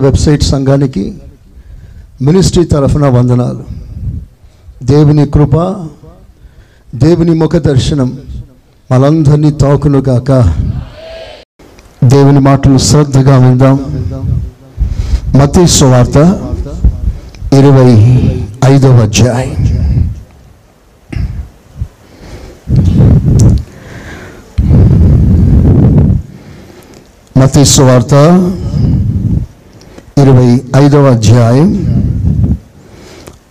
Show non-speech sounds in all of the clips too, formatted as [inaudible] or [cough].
Website సంఘానికి ministry తరఫున వందనాలు. దేవుని కృప దేవుని ముఖ దర్శనం మనందరినీ తాకునుగాక దేవుని మాటలు శ్రద్ధగా విందాం. మతీ సువార్త ఇరవై ఐదవ అధ్యాయం. మతీ సువార్త ఇరవై ఐదవ అధ్యాయం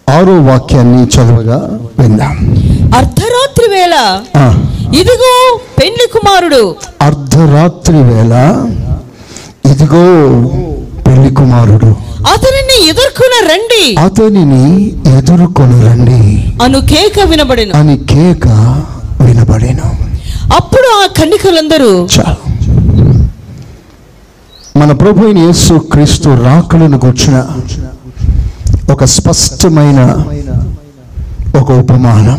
ఆరో వాక్యాన్ని చదవగా విందాం. అర్ధరాత్రి వేళ ఇదిగో పెండ్లి కుమారుడు. అర్ధరాత్రి వేళ ఇదిగో పెళ్ళి కుమారుడు. అతనిని ఎదుర్కొన రండి. అతనిని ఎదుర్కొని రండి. అను కేక వినబడెను. అని కేక వినబడేను. అప్పుడు ఆ కన్నికలందరూ చాలు. మన ప్రభు అయిన యేసు క్రీస్తు రాకలను కూర్చున్న ఒక స్పష్టమైన ఒక ఉపమానం.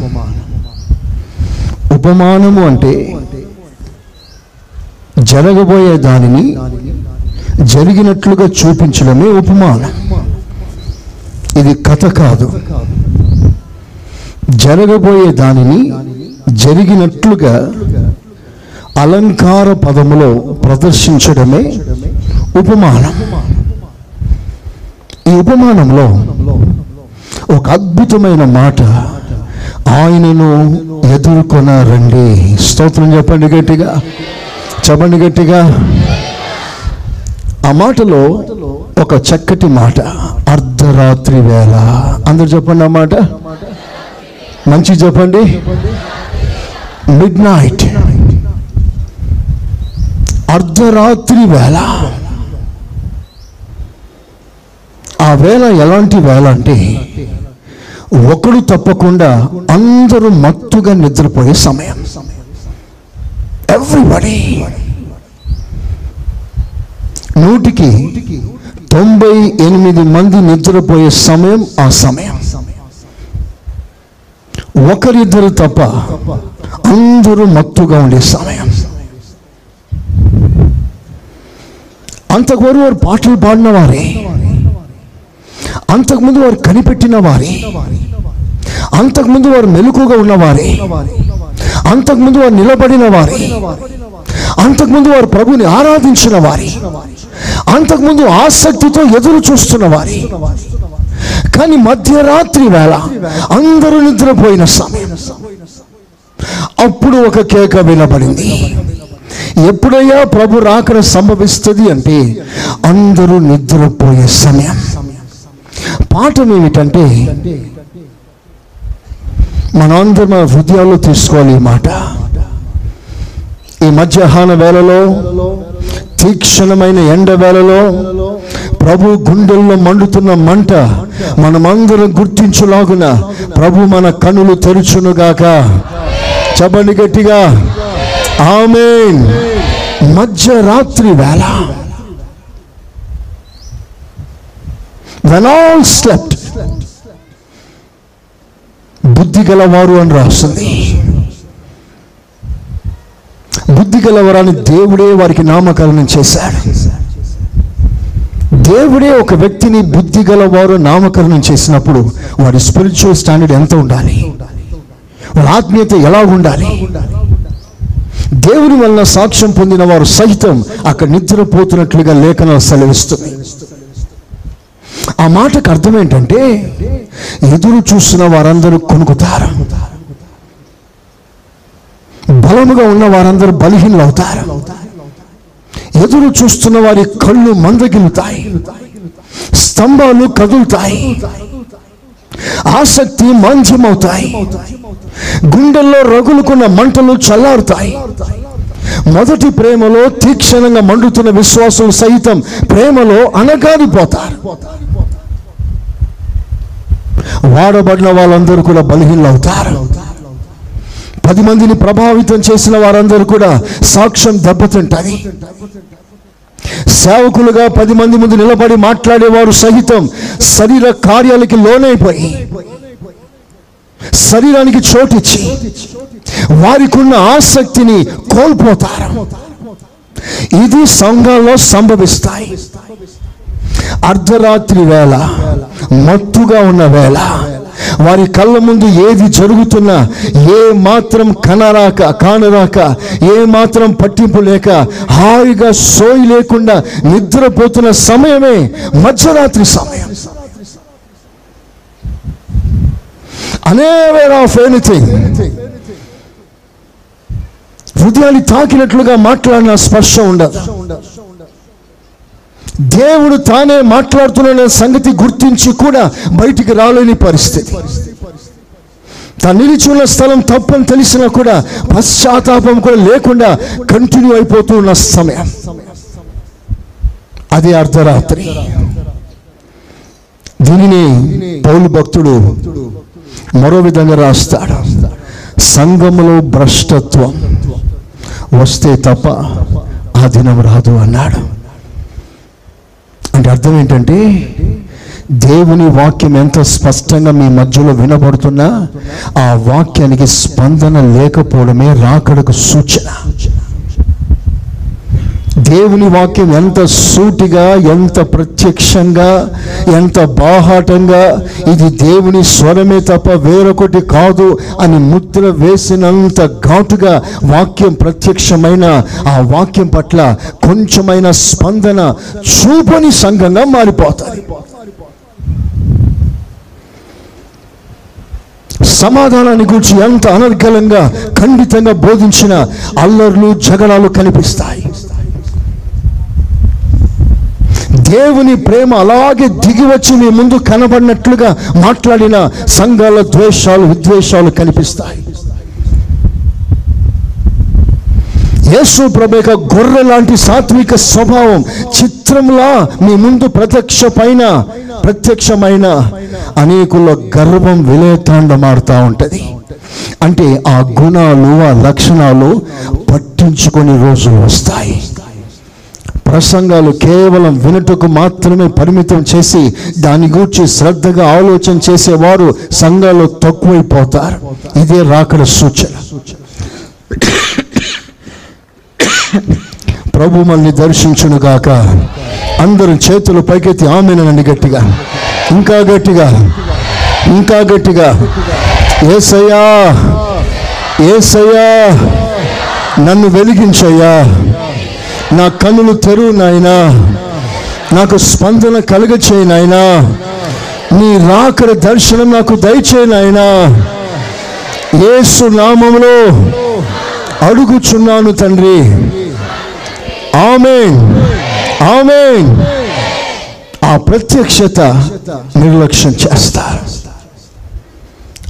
ఉపమానము అంటే జరగబోయే దానిని జరిగినట్లుగా చూపించడమే ఉపమానం. ఇది కథ కాదు. జరగబోయే దానిని జరిగినట్లుగా అలంకార పదములో ప్రదర్శించడమే ఉపమానం. ఈ ఉపమానంలో ఒక అద్భుతమైన మాట ఆయనను ఎదుర్కొన రండి. స్తోత్రం చెప్పండి గట్టిగా. చెప్పండి గట్టిగా. ఆ మాటలో ఒక చక్కటి మాట అర్ధరాత్రి వేళ. అందరు చెప్పండి ఆ మాట. మంచి చెప్పండి. మిడ్ నైట్ అర్ధరాత్రి వేళ. ఆ వేళ ఎలాంటి వేళ అంటే ఒకడు తప్పకుండా అందరూ మత్తుగా నిద్రపోయే సమయం. ఎవ్రీబడి నూటికి తొంభై ఎనిమిది మంది నిద్రపోయే సమయం ఆ సమయం. ఒకరిద్దరు తప్ప అందరూ మత్తుగా ఉండే సమయం. అంతకువరకు వారు పాటలు పాడిన వారే అంతకుముందు వారు కనిపెట్టిన వారి. అంతకుముందు వారు మెలకుగా ఉన్నవారే. అంతకుముందు వారు నిలబడిన వారే. అంతకుముందు వారు ప్రభుని ఆరాధించిన వారి. అంతకుముందు ఆసక్తితో ఎదురు చూస్తున్న వారి. కానీ మధ్యరాత్రి వేళ అందరూ నిద్రపోయిన సమయం. అప్పుడు ఒక కేక వినబడింది. ఎప్పుడయ్యా ప్రభు రాకడ సంభవిస్తుంది అంటే అందరూ నిద్రపోయే సమయం. పాఠం ఏమిటంటే మనందరం మన హృదయాల్లో తీసుకోవాలి ఈ మాట. ఈ మధ్యాహ్న వేళలో తీక్షణమైన ఎండ వేళలో ప్రభు గుండెల్లో మండుతున్న మంట మనమందరం గుర్తించులాగున ప్రభు మన కనులు తెరుచునుగాక. చెప్పండి గట్టిగా. ఆమె మధ్యరాత్రి వేళ. వెన్ ఆల్ స్లెప్ట్ బుద్ధి గలవారు అని రాస్తుంది. బుద్ధి గలవరాని దేవుడే వారికి నామకరణం చేశాడు. దేవుడే ఒక వ్యక్తిని బుద్ధి గలవారు నామకరణం చేసినప్పుడు వారి స్పిరిచువల్ స్టాండర్డ్ ఎంత ఉండాలి? వాళ్ళ ఆత్మీయత ఎలా ఉండాలి? దేవుని వలన సాక్ష్యం పొందిన వారు సహితం అక్కడ నిద్రపోతున్నట్లుగా లేఖనాలు సెలవిస్తుంది ఆ మాటకు అర్థం ఏంటంటే ఎదురు చూస్తున్న వారందరూ కొనుకుతారు బలముగా ఉన్న వారందరూ బలహీనలు అవుతారు ఎదురు చూస్తున్న వారి కళ్ళు మందగిలుతాయి స్తంభాలు కదులుతాయి. ఆసక్తి మాంద్యమవుతాయి. గుండెల్లో రగులుకున్న మంటలు చల్లారుతాయి. మొదటి ప్రేమలో తీక్షణంగా మండుతున్న విశ్వాసం సైతం ప్రేమలో అనగారిపోతారు వాడబడిన వాళ్ళందరూ కూడా బలహీనలు అవుతారు పది మందిని ప్రభావితం చేసిన వారందరూ కూడా సాక్ష్యం దెబ్బతింటది. సేవకులుగా పది మంది ముందు నిలబడి మాట్లాడేవారు సహితం శరీర కార్యాలకి లోనైపోయి శరీరానికి చోటిచ్చి వారికి ఉన్న ఆసక్తిని కోల్పోతారు. ఇది సంఘాల్లో సంభవిస్తాయి. అర్ధరాత్రి వేళ మత్తుగా ఉన్న వేళ వారి కళ్ళ ముందు ఏది జరుగుతున్నా ఏ మాత్రం కనరాక కానరాక ఏ మాత్రం పట్టింపు లేక హాయిగా సోయి లేకుండా నిద్రపోతున్న సమయమే మధ్యరాత్రి సమయం. అనేవేర్ ఆఫ్ ఎనీథింగ్ హృదయాన్ని తాకినట్లుగా మాట్లాడిన స్పర్శ ఉండదు. దేవుడు తానే మాట్లాడుతున్న సంగతి గుర్తించి కూడా బయటికి రాలేని పరిస్థితి. తను నిలిచి ఉన్న స్థలం తప్పని తెలిసినా కూడా పశ్చాత్తాపం కూడా లేకుండా కంటిన్యూ అయిపోతూ ఉన్న సమయం. అది అర్ధరాత్రి. దీనిని పౌలు భక్తుడు మరో విధంగా రాస్తాడు. సంఘంలో భ్రష్టత్వం వస్తే తప్ప ఆ దినం రాదు అన్నాడు. అంటే అర్థం ఏంటంటే దేవుని వాక్యం ఎంత స్పష్టంగా మీ మధ్యలో వినబడుతున్నా ఆ వాక్యానికి స్పందన లేకపోవడమే రాకడకు సూచన. దేవుని వాక్యం ఎంత సూటిగా ఎంత ప్రత్యక్షంగా ఎంత బాహాటంగా ఇది దేవుని స్వరమే తప్ప వేరొకటి కాదు అని ముద్ర వేసినంత ఘాటుగా వాక్యం ప్రత్యక్షమైన ఆ వాక్యం పట్ల కొంచెమైన స్పందన చూపని సంఘంగా మారిపోతాయి సమాధానాన్ని గురించి ఎంత అనర్గలంగా ఖండితంగా బోధించిన అల్లర్లు జగడాలు కనిపిస్తాయి. దేవుని ప్రేమ అలాగే దిగి వచ్చి మీ ముందు కనబడినట్లుగా మాట్లాడిన సంఘాల ద్వేషాలు విద్వేషాలు కనిపిస్తాయి. యేసు ప్రభేక గొర్రె లాంటి సాత్విక స్వభావం చిత్రంలా మీ ముందు ప్రత్యక్ష పైన ప్రత్యక్షమైన అనేకుల గర్వం విలేతాండమాడుతూ ఉంటుంది. అంటే ఆ గుణాలు ఆ లక్షణాలు పట్టించుకొని రోజులు వస్తాయి. ప్రసంగాలు కేవలం వినుటకు మాత్రమే పరిమితం చేసి దాని గురించి శ్రద్ధగా ఆలోచన చేసేవారు సంఘాలు తక్కువైపోతారు. ఇదే రాకడ సూచన. ప్రభు మనల్ని దర్శించును గాక అందరూ చేతులు పైకెత్తి ఆమెనండి గట్టిగా. ఇంకా గట్టిగా. ఇంకా గట్టిగా. ఏసయ్యా! ఏసయ్యా! నన్ను వెలిగించయ్యా! నా కన్నులు తెరువు నాయనా. నాకు స్పందన కలుగ నాయనా. నీ రాకడ దర్శనం నాకు దయచేయ నాయన. యేసు నామంలో అడుగుచున్నాను తండ్రి. ఆమెన్. ఆమెన్. ఆ ప్రత్యక్షత నిర్లక్ష్యం చేస్తారు.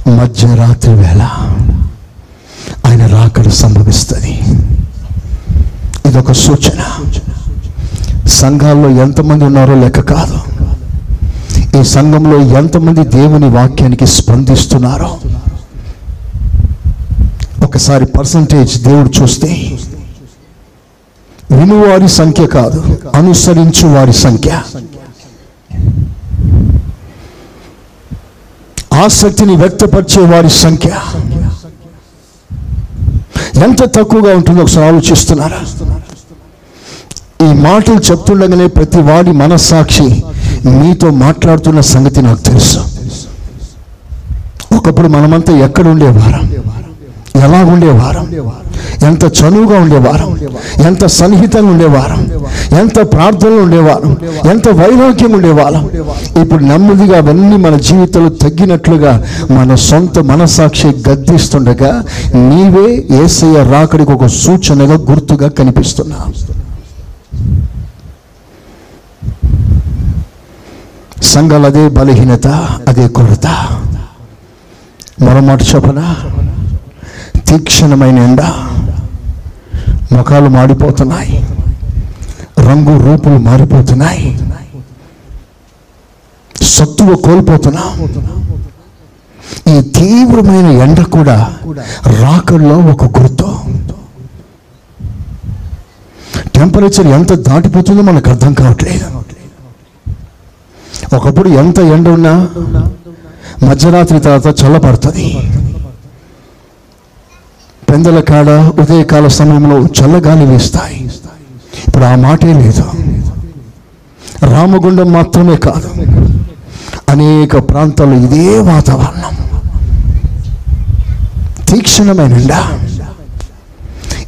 మధ్యరాత్రి వేళ ఆయన రాకడ సంభవిస్తుంది. ఇదొక సూచన. సంఘాల్లో ఎంతమంది ఉన్నారో లెక్క కాదు. ఈ సంఘంలో ఎంతమంది దేవుని వాక్యానికి స్పందిస్తున్నారో. ఒకసారి పర్సంటేజ్ దేవుడు చూస్తే వినువారి సంఖ్య కాదు అనుసరించు వారి సంఖ్య. ఆసక్తిని వ్యక్తపరిచే వారి సంఖ్య. ఎంత తక్కువగా ఉంటుందో ఒకసారి ఆలోచిస్తున్నారా? ఈ మాటలు చెప్తుండగానే ప్రతి వాడి మనస్సాక్షి మీతో మాట్లాడుతున్న సంగతి నాకు తెలుసు. ఒకప్పుడు మనమంతా ఎక్కడ ఉండేవారం? ఎలా ఉండేవారం? ఎంత చనువుగా ఉండేవారం? ఎంత సన్నిహితంగా ఉండేవారం? ఎంత ప్రార్థనలు ఉండేవారం? ఎంత వైరాగ్యం ఉండేవారం? ఇప్పుడు నెమ్మదిగా అవన్నీ మన జీవితంలో తగ్గినట్లుగా మన సొంత మనసాక్షి గద్దిస్తుండగా నీవే ఏసయ్య రాకడికి ఒక సూచనగా గుర్తుగా కనిపిస్తున్నా. సంఘాలు అదే బలహీనత అదే కొరత. మరో చెప్పనా? తీక్షణమైన ఎండ. ముఖాలు మాడిపోతున్నాయి. రంగు రూపులు మారిపోతున్నాయి. సత్తువ కోల్పోతున్నాం. ఈ తీవ్రమైన ఎండ కూడా రాకల్లో ఒక గుర్తు. టెంపరేచర్ ఎంత దాటిపోతుందో మనకు అర్థం కావట్లేదు. ఒకప్పుడు ఎంత ఎండ ఉన్నా మధ్యరాత్రి తర్వాత చల్లబడుతుంది. పెందల కాడ ఉదయకాల సమయంలో చల్లగాలి వేస్తాయి. ఇప్పుడు ఆ మాటే లేదు. రామగుండం మాత్రమే కాదు అనేక ప్రాంతాలు ఇదే వాతావరణం. తీక్షణమైన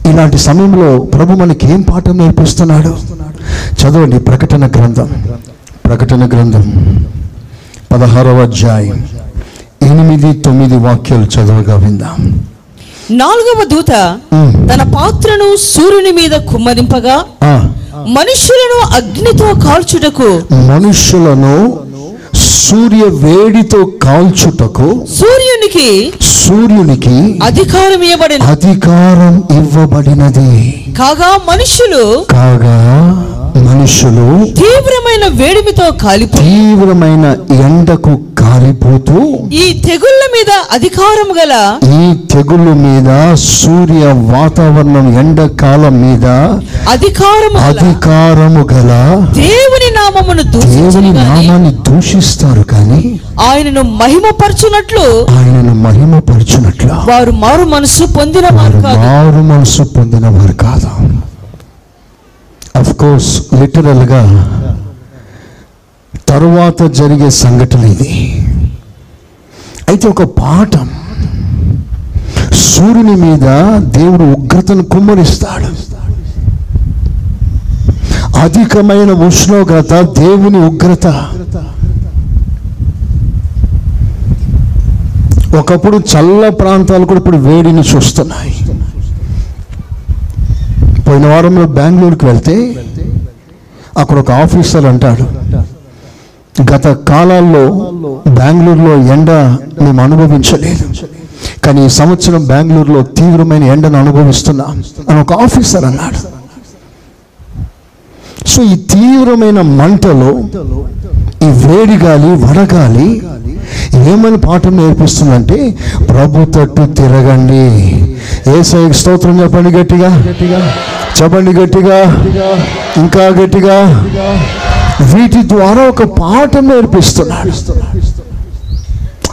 ఇలాంటి సమయంలో ప్రభు మనకి ఏం పాఠం నేర్పిస్తున్నాడు? చదవండి ప్రకటన గ్రంథం. ప్రకటన గ్రంథం పదహారవ అధ్యాయం. ఎనిమిది తొమ్మిది వాక్యాలు చదవగా విందాం. నాలుగవ దూత. తన పాత్రను సూర్యుని మీద కుమ్మరింపగా ఆ, మనుష్యులను అగ్నితో కాల్చుటకు మనుషులను సూర్య వేడితో కాల్చుటకు సూర్యునికి సూర్యునికి అధికారం ఇవ్వబడిన అధికారం ఇవ్వబడినది. కాగా మనుష్యులు కాగా మనుషులు తీవ్రమైన వేడిమితో కాలిపో తీవ్రమైన ఎండకు కాలిపోతూ ఈ తెగుళ్ళ మీద అధికారం గల ఈ తెగులు మీద సూర్య వాతావరణం ఎండకాలం మీద అధికారము గల అధికారము గల దేవుని నామమును దేవుని నామాన్ని దూషిస్తారు కానీ ఆయనను మహిమపరచునట్లు ఆయనను మహిమపరచునట్ల. వారు మారు మనసు పొందిన వారు మారు మనసు పొందిన వారు కాదు. కోర్స్ లిటరల్గా తరువాత జరిగే సంఘటన ఇది. అయితే ఒక పాఠం. సూర్యుని మీద దేవుడు ఉగ్రతను కుమ్మరిస్తాడు. అధికమైన ఉష్ణోగ్రత దేవుని ఉగ్రత. ఒకప్పుడు చల్ల ప్రాంతాలు కూడా ఇప్పుడు వేడిని చూస్తున్నాయి. పోయిన వారంలో బెంగళూరుకి వెళ్తే అక్కడ ఒక ఆఫీసర్ అంటాడు గత కాలాల్లో బెంగళూరులో ఎండ మేము అనుభవించలేదు కానీ ఈ సంవత్సరం బెంగళూరులో తీవ్రమైన ఎండను అనుభవిస్తున్నాం అని ఒక ఆఫీసర్ అన్నాడు. సో ఈ తీవ్రమైన మంటలో ఈ వేడి గాలి వడగాలి ఏమని పాఠం నేర్పిస్తుందంటే ప్రభు తట్టు తిరగండి. ఏసై స్తోత్రం చెప్పండి గట్టిగా. చెప్పండి గట్టిగా. ఇంకా గట్టిగా. వీటి ద్వారా ఒక పాఠం నేర్పిస్తున్నాడు.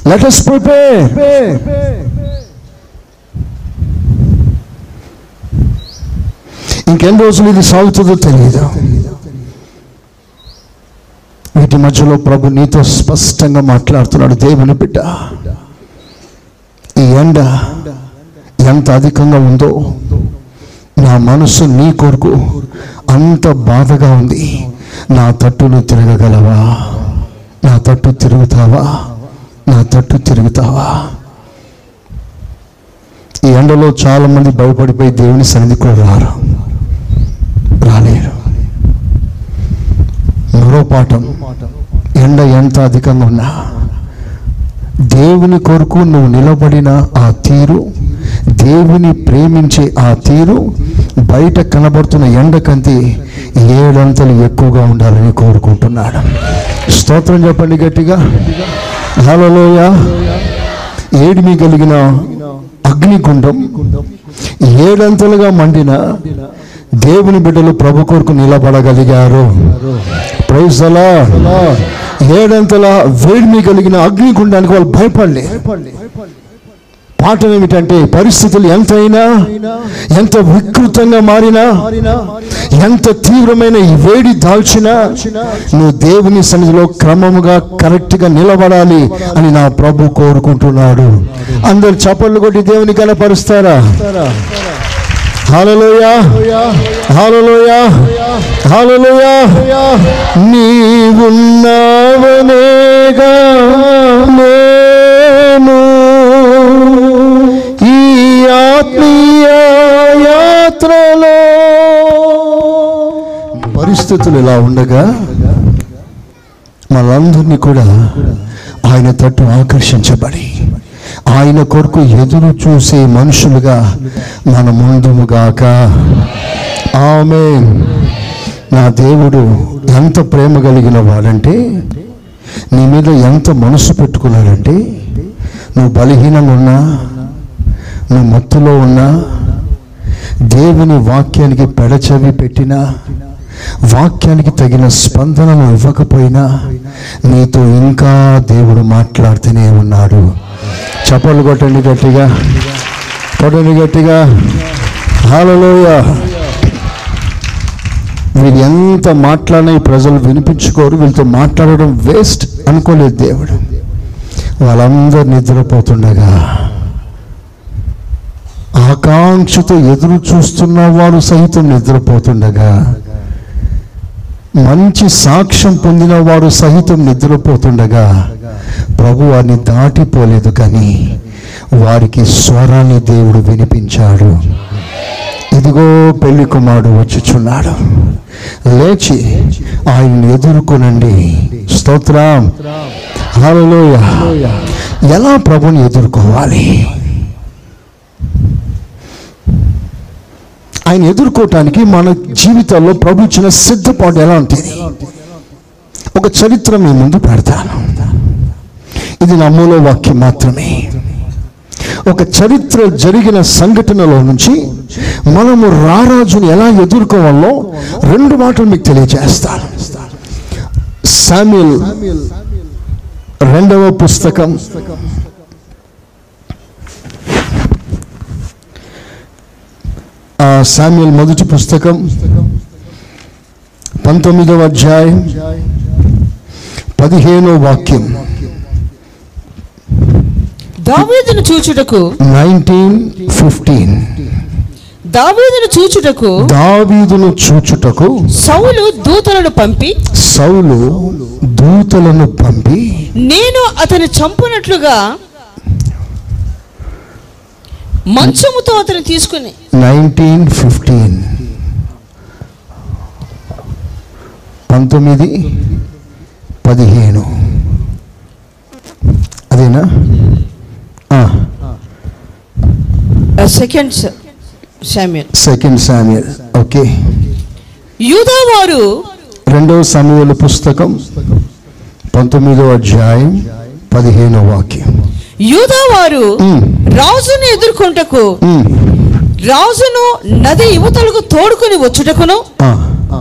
Let us prepare. ఇంకెన్ని రోజులు ఇది సాగుతుందో తెలియదు వీటి మధ్యలో ప్రభు నీతో స్పష్టంగా మాట్లాడుతున్నాడు. దేవుని బిడ్డ ఈ ఎండ ఎంత అధికంగా ఉందో నా మనసు నీ కొరకు అంత బాధగా ఉంది. నా తట్టును తిరగగలవా? నా తట్టు తిరుగుతావా? నా తట్టు తిరుగుతావా? ఈ ఎండలో చాలా మంది భయపడిపోయి దేవుని సన్నిధి కూడా రారు. రాలేరు. మరో ఎండ ఎంత అధికంగా ఉన్నా. దేవుని కొరకు నువ్వు నిలబడిన ఆ తీరు దేవుని ప్రేమించే ఆ తీరు బయట కనబడుతున్న ఎండ కంటే ఏడంతలు ఎక్కువగా ఉండాలని కోరుకుంటున్నాడు. స్తోత్రం చెప్పండి గట్టిగా. హలోయ ఏడిమి కలిగిన అగ్నిగుండం ఏడంతలుగా మండిన దేవుని బిడ్డలు ప్రభు కొరకు నిలబడగలిగారు. ప్రైజ్ అలా ఏడంతల వేడిమి కలిగిన అగ్నిగుండానికి వాళ్ళు భయపడలే. పాఠం ఏమిటంటే పరిస్థితులు ఎంతైనా ఎంత వికృతంగా మారినా ఎంత తీవ్రమైన ఈ వేడి దాల్చినా నువ్వు దేవుని సన్నిధిలో క్రమముగా కరెక్ట్గా నిలబడాలి అని నా ప్రభు కోరుకుంటున్నాడు. అందరు చప్పట్లు కొట్టి దేవుని కనపరుస్తారా హల్లెలూయ. హల్లెలూయ. హల్లెలూయ. నీవున్నావనేగా నేను. ఈ ఆత్మీయ యాత్రలో పరిస్థితులు ఇలా ఉండగా మనందరినీ కూడా ఆయన తట్టు ఆకర్షించబడి. ఆయన కొరకు ఎదురు చూసే మనుషులుగా మన ముందుముగాక ఆమె నా దేవుడు ఎంత ప్రేమ కలిగిన వాడంటే నీ మీద ఎంత మనసు పెట్టుకున్నాడంటే నువ్వు బలహీనంగా ఉన్నా నువ్వు మత్తులో ఉన్నా దేవుని వాక్యానికి పెడచవి పెట్టినా వాక్యానికి తగిన స్పందనను ఇవ్వకపోయినా నీతో ఇంకా దేవుడు మాట్లాడుతూనే ఉన్నాడు. చప్పలు కొట్టండి గట్టిగా. కొట్టండి గట్టిగా. హాలలోయ వీళ్ళు ఎంత మాట్లాడినా ఈ ప్రజలు వినిపించుకోరు వీళ్ళతో మాట్లాడడం వేస్ట్ అనుకోలేదు దేవుడు. వాళ్ళందరూ నిద్రపోతుండగా ఆకాంక్షతో ఎదురు చూస్తున్న వారు సహితం నిద్రపోతుండగా మంచి సాక్ష్యం పొందిన వారు సహితం నిద్రపోతుండగా ప్రభు వారిని దాటిపోలేదు కానీ వారికి స్వరాన్ని దేవుడు వినిపించాడు. ఇదిగో పెళ్ళి కుమారుడు వచ్చుచున్నాడు. లేచి ఆయన్ని ఎదుర్కొనండి. స్తోత్రం. హలోయ ఎలా ప్రభుని ఎదుర్కోవాలి? ఆయన ఎదుర్కోవటానికి మన జీవితాల్లో ప్రభు ఇచ్చిన సిద్ధపాటు ఎలా ఉంటుంది? ఒక చరిత్ర మీ ముందు పెడతాను. ఇది నా మూల వాక్యం మాత్రమే. ఒక చరిత్ర జరిగిన సంఘటనలో నుంచి మనము రారాజుని ఎలా ఎదుర్కోవాలో రెండు మాటలు మీకు తెలియజేస్తాను. సామ్యుల్ రెండవ పుస్తకం సామ్యుల్ మొదటి పుస్తకం పంతొమ్మిదవ అధ్యాయం పదిహేనో వాక్యం. దావీదును చూచుటకు నైన్టీన్ ఫిఫ్టీన్. దావీదును చూచుటకు దావీదును చూచుటకు సౌలు దూతలను పంపి సౌలు దూతలను పంపి నేను అతని చంపునట్లుగా మంచముతో అతను తీసుకుని. Nineteen fifteen. పంతొమ్మిది పదిహేను. అదేనా? Second Samuel second Samuel okay. యూదా వారు రెండవ సమయాల పుస్తకం పంతొమ్మిదో అధ్యాయం పదిహేనో వాక్యం. యూదా వారు ఉమ్, రాజును ఎదుర్కొంటకు రాజును నది యువతలకు తోడుకొని వచ్చుటకును.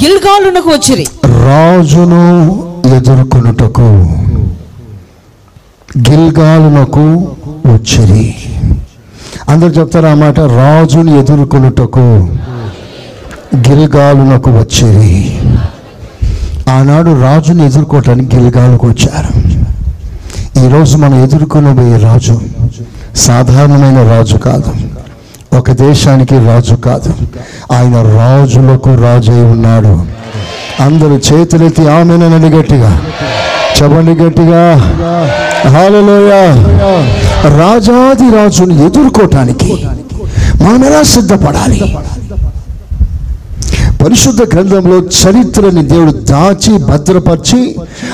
గిల్గాలునకు వచ్చిరి. రాజును ఎదుర్కొనుటకు గిల్గాలునకు వచ్చిరి. అందరు చెప్తారా ఆ మాట? రాజుని ఎదుర్కొనుటకు గిల్గాలునకు వచ్చిరి. ఆనాడు రాజుని ఎదుర్కోవటానికి గిల్గాలకు వచ్చారు. ఈరోజు మనం ఎదుర్కొనబోయే రాజు సాధారణమైన రాజు కాదు. ఒక దేశానికి రాజు కాదు. ఆయన రాజులకు రాజు అయి ఉన్నాడు. అందరూ చేతులెత్తి ఆమెనని గట్టిగా చెప్పండి గట్టిగా. హాలలోయ రాజాది రాజుని ఎదుర్కోవటానికి మనం ఎలా సిద్ధపడాలి? పరిశుద్ధ గ్రంథంలో చరిత్రని దేవుడు దాచి భద్రపరిచి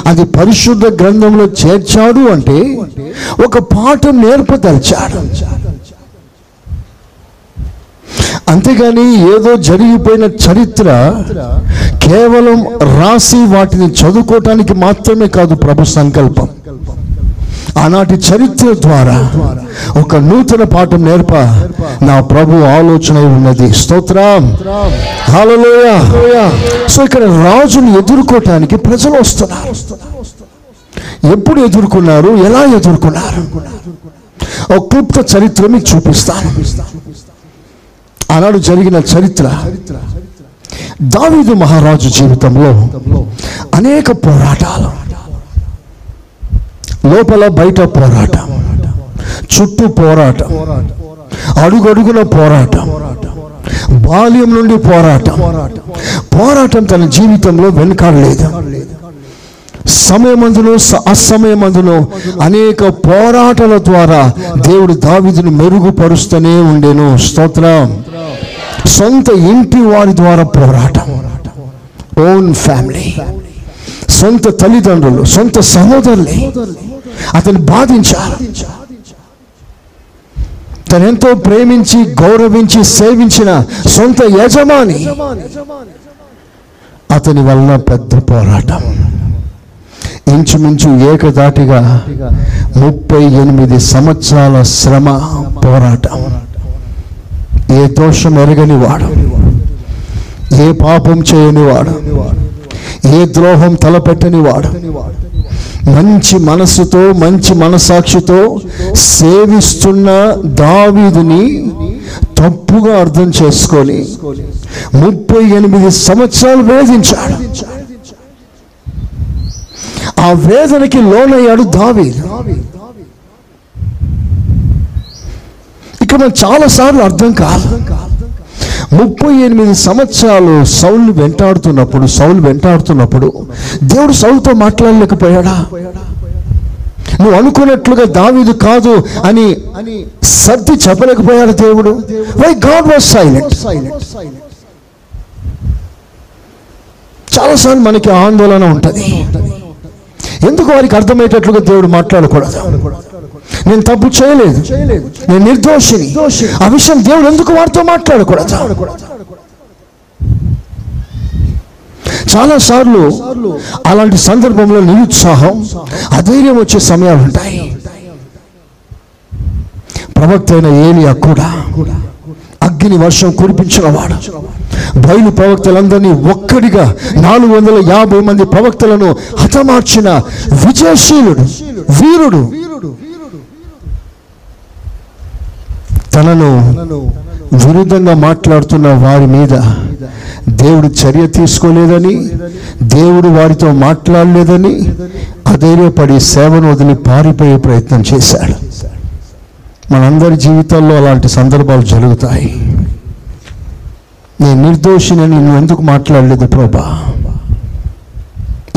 అది పరిశుద్ధ గ్రంథంలో చేర్చాడు అంటే ఒక పాఠం నేర్పదలిచాడు. అంతేగాని ఏదో జరిగిపోయిన చరిత్ర కేవలం రాసి వాటిని చదువుకోవటానికి మాత్రమే కాదు ప్రభు సంకల్పం. ఆనాటి చరిత్ర ద్వారా ఒక నూతన పాఠం నేర్ప. నా ప్రభు ఆలోచన ఉన్నది. స్తోత్రం. హాలలోయ సో ఇక్కడ రాజుని ఎదుర్కోవటానికి ప్రజలు వస్తున్నారు. ఎప్పుడు ఎదుర్కొన్నారు? ఎలా ఎదుర్కొన్నారు? ఒక క్లుప్త చరిత్ర మీకు చూపిస్తాను. ఆనాడు జరిగిన చరిత్ర దావీదు మహారాజు జీవితంలో అనేక పోరాటాలు. లోపల బయట పోరాటం. చుట్టూ పోరాటం. అడుగడుగున పోరాటం. బాల్యం నుండి పోరాటం. పోరాటం తన జీవితంలో వెనుకాడలేదు. సమయమందులో స- అసమయమందును అనేక పోరాటాల ద్వారా దేవుడు దావీదును మెరుగుపరుస్తూనే ఉండేను. స్తోత్రం. సొంత ఇంటి వారి ద్వారా పోరాటం. Own family. సొంత తల్లిదండ్రులు సొంత సహోదరులే. అతను బాధించారు. తనెంతో ప్రేమించి గౌరవించి సేవించిన సొంత యజమాని. అతని వలన పెద్ద పోరాటం. ఇంచుమించు ఏకదాటిగా ముప్పై ఎనిమిది సంవత్సరాల శ్రమ పోరాటం. ఏ దోషం ఎరగని వాడు ఏ పాపం చేయని వాడు ఏ ద్రోహం తలపెట్టని వాడు మంచి మనస్సుతో మంచి మనసాక్షితో సేవిస్తున్న దావీదుని తప్పుగా అర్థం చేసుకొని ముప్పై ఎనిమిది సంవత్సరాలు వేధించాడు. ఆ వేదనకి లోనయ్యాడు దావి ఇక్కడ మనకు చాలా సార్లు అర్థం కాదు. ముప్పై ఎనిమిది సంవత్సరాలు సౌలు వెంటాడుతున్నప్పుడు సౌలు వెంటాడుతున్నప్పుడు దేవుడు సౌలుతో మాట్లాడలేకపోయాడా? నువ్వు అనుకున్నట్లుగా దావీదు కాదు అని అని సర్ది చెప్పలేకపోయాడు దేవుడు. వై గాడ్ వాజ్ సైలెంట్ చాలాసార్లు మనకి ఆందోళన ఉంటుంది. ఎందుకు వారికి అర్థమయ్యేటట్లుగా దేవుడు మాట్లాడకూడదు? నేను తప్పు చేయలేదు. నేను నిర్దోషిని. ఆ విషయం దేవుడు ఎందుకు వారితో మాట్లాడకూడదు? చాలా సార్లు అలాంటి సందర్భంలో నిరుత్సాహం అధైర్యం వచ్చే సమయాలు ఉంటాయి. ప్రవక్త అయిన ఏలియా కూడా అగ్ని వర్షం కురిపించిన వాడు బయలు ప్రవక్తలందరినీ ఒక్కడిగా నాలుగు వందల యాభై మంది ప్రవక్తలను హతమార్చిన విజయశీలుడు వీరుడు. తనను విరుద్ధంగా మాట్లాడుతున్న వారి మీద దేవుడు చర్య తీసుకోలేదని దేవుడు వారితో మాట్లాడలేదని అధైర్యపడి సేవను వదిలి పారిపోయే ప్రయత్నం చేశాడు. మనందరి జీవితాల్లో అలాంటి సందర్భాలు జరుగుతాయి. నేను నిర్దోషినని నువ్వు ఎందుకు మాట్లాడలేదు ప్రభా?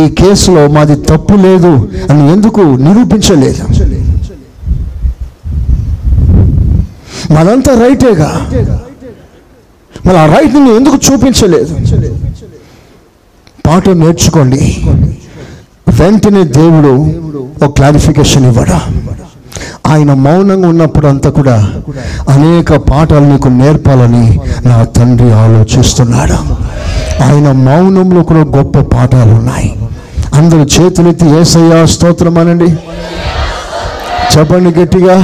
ఈ కేసులో మాది తప్పు లేదు అని ఎందుకు నిరూపించలేదు? మనంతా రైటేగా. మరి ఆ రైట్ని ఎందుకు చూపించలేదు? పాట నేర్చుకోండి. వెంటనే దేవుడు ఒక క్లారిఫికేషన్ ఇవ్వడా? ఆయన మౌనంగా ఉన్నప్పుడు అంతా కూడా అనేక పాఠాలు నీకు నేర్పాలని నా తండ్రి ఆలోచిస్తున్నాడు. ఆయన మౌనంలో కూడా గొప్ప పాఠాలు ఉన్నాయి. అందరు చేతులెత్తి ఏసయ్యా స్తోత్రం అనండి చెప్పండి గట్టిగా.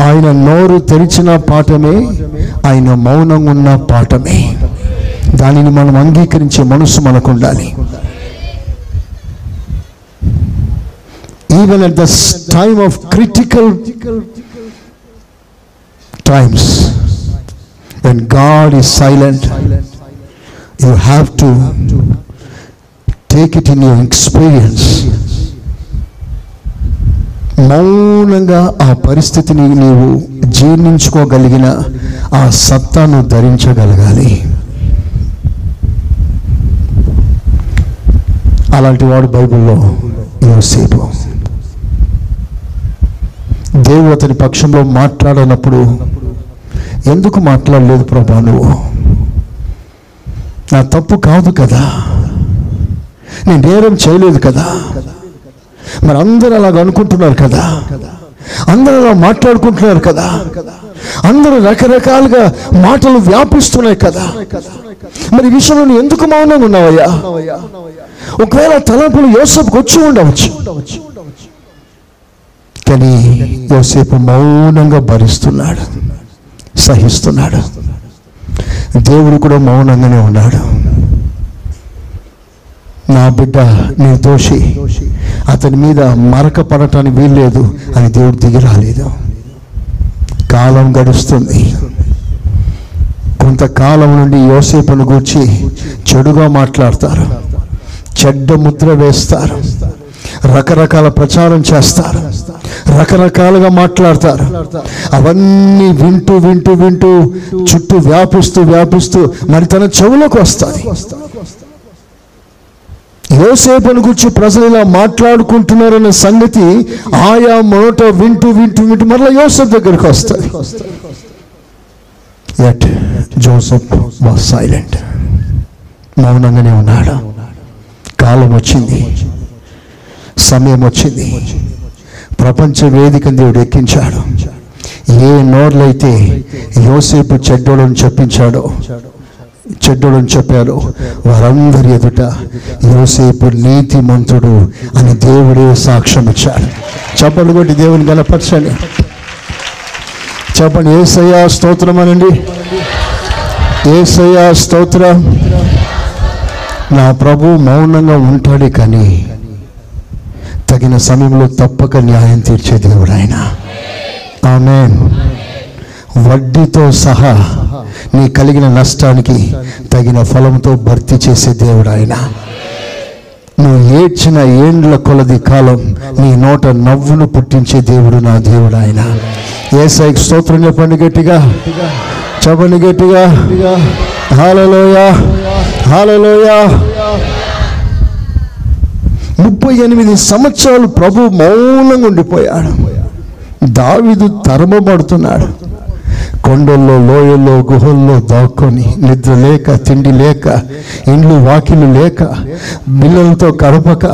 ఆయన నోరు తెరిచిన పాఠమే ఆయన మౌనంగా ఉన్న పాఠమే. దానిని మనం అంగీకరించే మనసు మనకు ఉండాలి even at the time of critical times when God is silent you have to take it in your experience మౌనంగా ఆ పరిస్థితిని నీవు జీర్ణించుకోగలిగిన ఆ సత్తాను ధరించగలగాలి. అలాంటి వాడు బైబిల్లో యోసేపు. దేవుడు అతని పక్షంలో మాట్లాడనప్పుడు ఎందుకు మాట్లాడలేదు ప్రభా నువ్వు? నా తప్పు కాదు కదా. నేను నేరం చేయలేదు కదా. మరి అందరూ అలాగ అనుకుంటున్నారు కదా? అందరూ అలా మాట్లాడుకుంటున్నారు కదా? అందరూ రకరకాలుగా మాటలు వ్యాపిస్తున్నాయి కదా? మరి విషయంలో నువ్వు ఎందుకు మౌనంగా ఉన్నావయ్యా? ఒకవేళ తలంపులు యోసేపుకి వచ్చి ఉండవచ్చు. కానీ యోసేపు మౌనంగా భరిస్తున్నాడు సహిస్తున్నాడు. దేవుడు కూడా మౌనంగానే ఉన్నాడు. నా బిడ్డ నేను దోషి. అతని మీద మరక పడటానికి వీల్లేదు అని దేవుడు దిగి రాలేదు. కాలం గడుస్తుంది. కొంతకాలం నుండి యోసేపును గూర్చి చెడుగా మాట్లాడతారు. చెడ్డ ముద్ర వేస్తారు. రకరకాల ప్రచారం చేస్తారు. రకరకాలుగా మాట్లాడతారు. అవన్నీ వింటూ వింటూ వింటూ చుట్టూ వ్యాపిస్తూ వ్యాపిస్తూ మరి తన చెవులకు వస్తాయి. యోసేపును గురించి ప్రజలు ఇలా మాట్లాడుకుంటున్నారన్న సంగతి ఆయా మొదట వింటూ వింటూ వింటూ మరలా యోసేఫ్ దగ్గరికి వస్తుంది ఎట్ జోసఫ్ వాస్ సైలెంట్ మౌనంగానే ఉన్నాడు. కాలం వచ్చింది. సమయం వచ్చింది. ప్రపంచ వేదికను దేవుడు ఎక్కించాడు. ఏ నోర్లైతే యోసేపు చెడ్డోడని చెప్పించాడో చెడ్డు అని చెప్పారు వారందరి ఎదుట యోసేపు నీతిమంతుడు అని దేవుడే సాక్ష్యం ఇచ్చాడు. చెప్పండి కొట్టి దేవుని గలపరచండి చెప్పండి ఏసయ్యా స్తోత్రం అనండి. ఏసయ్యా స్తోత్రం. నా ప్రభు మౌనంగా ఉంటాడు కానీ తగిన సమయంలో తప్పక న్యాయం తీర్చే దేవుడు ఆయన. ఆమె వడ్డీతో సహా నీ కలిగిన నష్టానికి తగిన ఫలంతో భర్తీ చేసే దేవుడు ఆయన. నువ్వు ఏడ్చిన ఏండ్ల కొలది కాలం నీ నోట నవ్వును పుట్టించే దేవుడు నా దేవుడు ఆయన. ఏసైకి స్తోత్రం చెప్పండి గట్టిగా. చెప్పండి గట్టిగా. హాలలోయ హాలలోయ ముప్పై ఎనిమిది సంవత్సరాలు ప్రభు మౌనంగా ఉండిపోయాడు. దావిదు తరమబడుతున్నాడు. కొండల్లో లోయల్లో గుహల్లో దాక్కొని నిద్ర లేక తిండి లేక ఇండ్లు వాకిలు లేక పిల్లలతో గడపక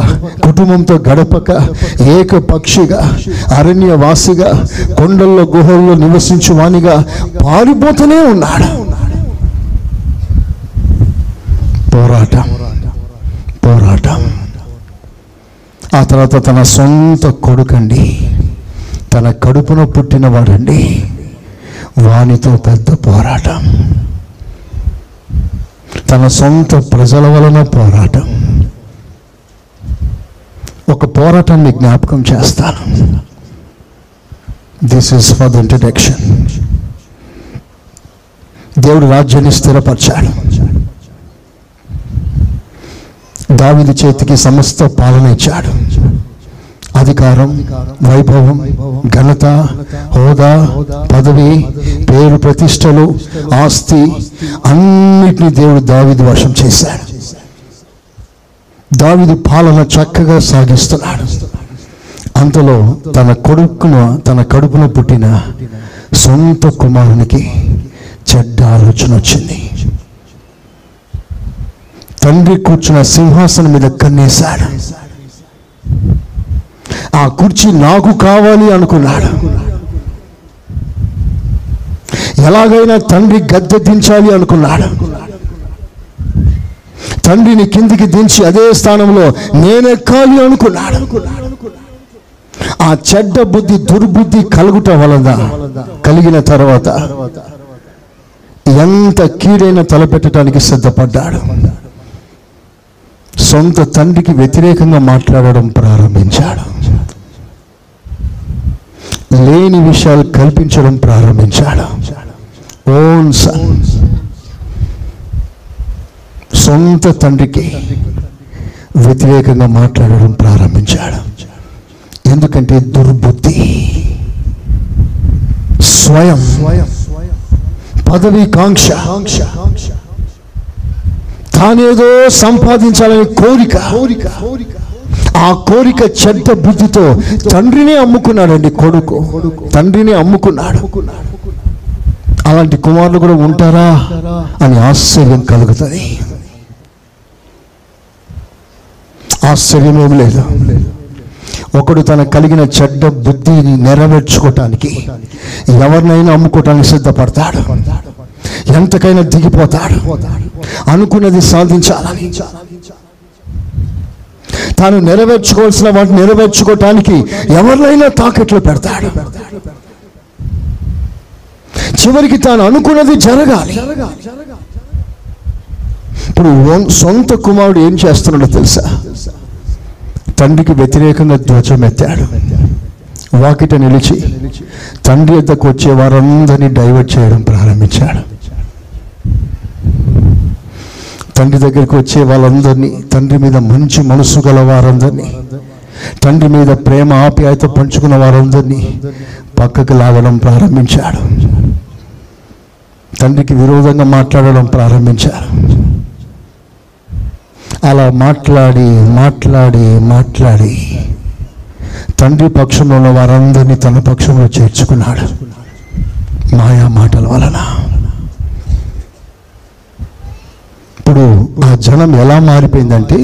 కుటుంబంతో గడపక ఏక పక్షిగా అరణ్యవాసిగా కొండల్లో గుహల్లో నివసించు వానిగా పారిపోతూనే ఉన్నాడు. పోరాటం పోరాటం. ఆ తర్వాత తన సొంత కొడుకండి. తన కడుపున పుట్టినవాడండి వానితో పెద్ద పోరాటం. తన సొంత ప్రజల వలన పోరాటం. ఒక పోరాటాన్ని జ్ఞాపకం చేస్తాను. This is for the introduction దేవుడు రాజ్యాన్ని స్థిరపరిచాడు. దావిది చేతికి సమస్త పాలన ఇచ్చాడు. అధికారం వైభవం ఘనత హోదా పదవి పేరు ప్రతిష్టలు ఆస్తి అన్నిటినీ దేవుడు దావిది వశం చేశాడు. దావిది పాలన చక్కగా సాగిస్తున్నాడు. అంతలో తన కొడుకును తన కడుపున పుట్టిన సొంత కుమారునికి చెడ్డ ఆలోచన వచ్చింది. తండ్రి కూర్చున్న సింహాసనం మీద కన్నేశాడు. ఆ కుర్చీ నాకు కావాలి అనుకున్నాడు. ఎలాగైనా తండ్రి గద్దె దించాలి అనుకున్నాడు. తండ్రిని కిందికి దించి అదే స్థానంలో నేనెక్కాలి అనుకున్నాడు. ఆ చెడ్డ బుద్ధి దుర్బుద్ధి కలుగుట వలన కలిగిన తర్వాత ఎంత కీడైన తలపెట్టడానికి సిద్ధపడ్డాడు. సొంత తండ్రికి వ్యతిరేకంగా మాట్లాడడం ప్రారంభించాడు. లేని విషయాలు కల్పించడం ప్రారంభించాడు. ఓన్ సన్ సొంత తండ్రికి వ్యతిరేకంగా మాట్లాడడం ప్రారంభించాడు. ఎందుకంటే దుర్బుద్ధి. స్వయం. పదవి కాంక్ష. తానేదో సంపాదించాలని కోరిక. ఆ కోరిక చెడ్డ బుద్ధితో తండ్రినే అమ్ముకున్నాడండి కొడుకు. తండ్రినే అమ్ముకున్నాడు. అలాంటి కుమారులు కూడా ఉంటారా అని ఆశ్చర్యం కలుగుతుంది. ఆశ్చర్యం ఏమి లేదు. ఒకడు తన కలిగిన చెడ్డ బుద్ధిని నెరవేర్చుకోవటానికి ఎవరినైనా అమ్ముకోవటానికి సిద్ధపడతాడు. ఎంతకైనా దిగిపోతాడు. అనుకున్నది సాధించాలని. తాను నెరవేర్చుకోవాల్సిన వాటిని నెరవేర్చుకోవటానికి ఎవరినైనా తాకట్లు పెడతాడు. చివరికి తాను అనుకున్నది జరగాలి. ఇప్పుడు సొంత కుమారుడు ఏం చేస్తున్నాడో తెలుసా? తండ్రికి వ్యతిరేకంగా ధ్వజం ఎత్తాడు. వాకిట నిలిచి తండ్రి ఎద్దకు వచ్చే వారందరినీ డైవర్ట్ చేయడం ప్రారంభించాడు. తండ్రి దగ్గరికి వచ్చే వాళ్ళందరినీ తండ్రి మీద మంచి మనసు గల వారందరినీ తండ్రి మీద ప్రేమ ఆప్యాయత పంచుకున్న వారందరినీ పక్కకు లాగడం ప్రారంభించాడు. తండ్రికి విరోధంగా మాట్లాడడం ప్రారంభించారు. అలా మాట్లాడి మాట్లాడి మాట్లాడి తండ్రి పక్షంలో ఉన్న వారందరినీ తన పక్షంలో చేర్చుకున్నాడు. మాయా మాటల వలన. ఇప్పుడు ఆ జనం ఎలా మారిపోయిందంటే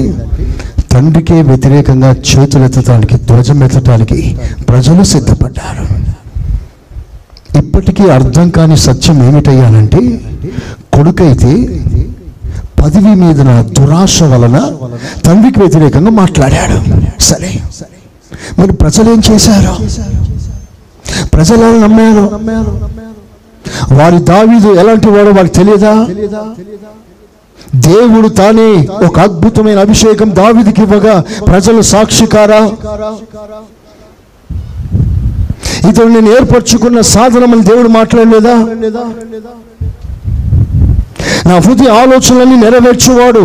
తండ్రికే వ్యతిరేకంగా చేతులెత్తడానికి ధ్వజం ఎత్తడానికి ప్రజలు సిద్ధపడ్డారు. ఇప్పటికీ అర్థం కాని సత్యం ఏమిటయ్యానంటే కొడుకైతే పదవి మీద దురాశ వలన తండ్రికి వ్యతిరేకంగా మాట్లాడాడు. సరే. మరి ప్రజలు ఏం చేశారు? ప్రజలు నమ్మారు? వారి దావీదు ఎలాంటి వాడో వారికి తెలియదా? దేవుడు తానే ఒక అద్భుతమైన అభిషేకం దావిదికి ఇవ్వగా ప్రజలు సాక్షికారా? ఇతడు నేను ఏర్పరచుకున్న సాధనమని దేవుడు మాట్లాడలేదా? నా హృదయ ఆలోచనలన్నీ నెరవేర్చేవాడు.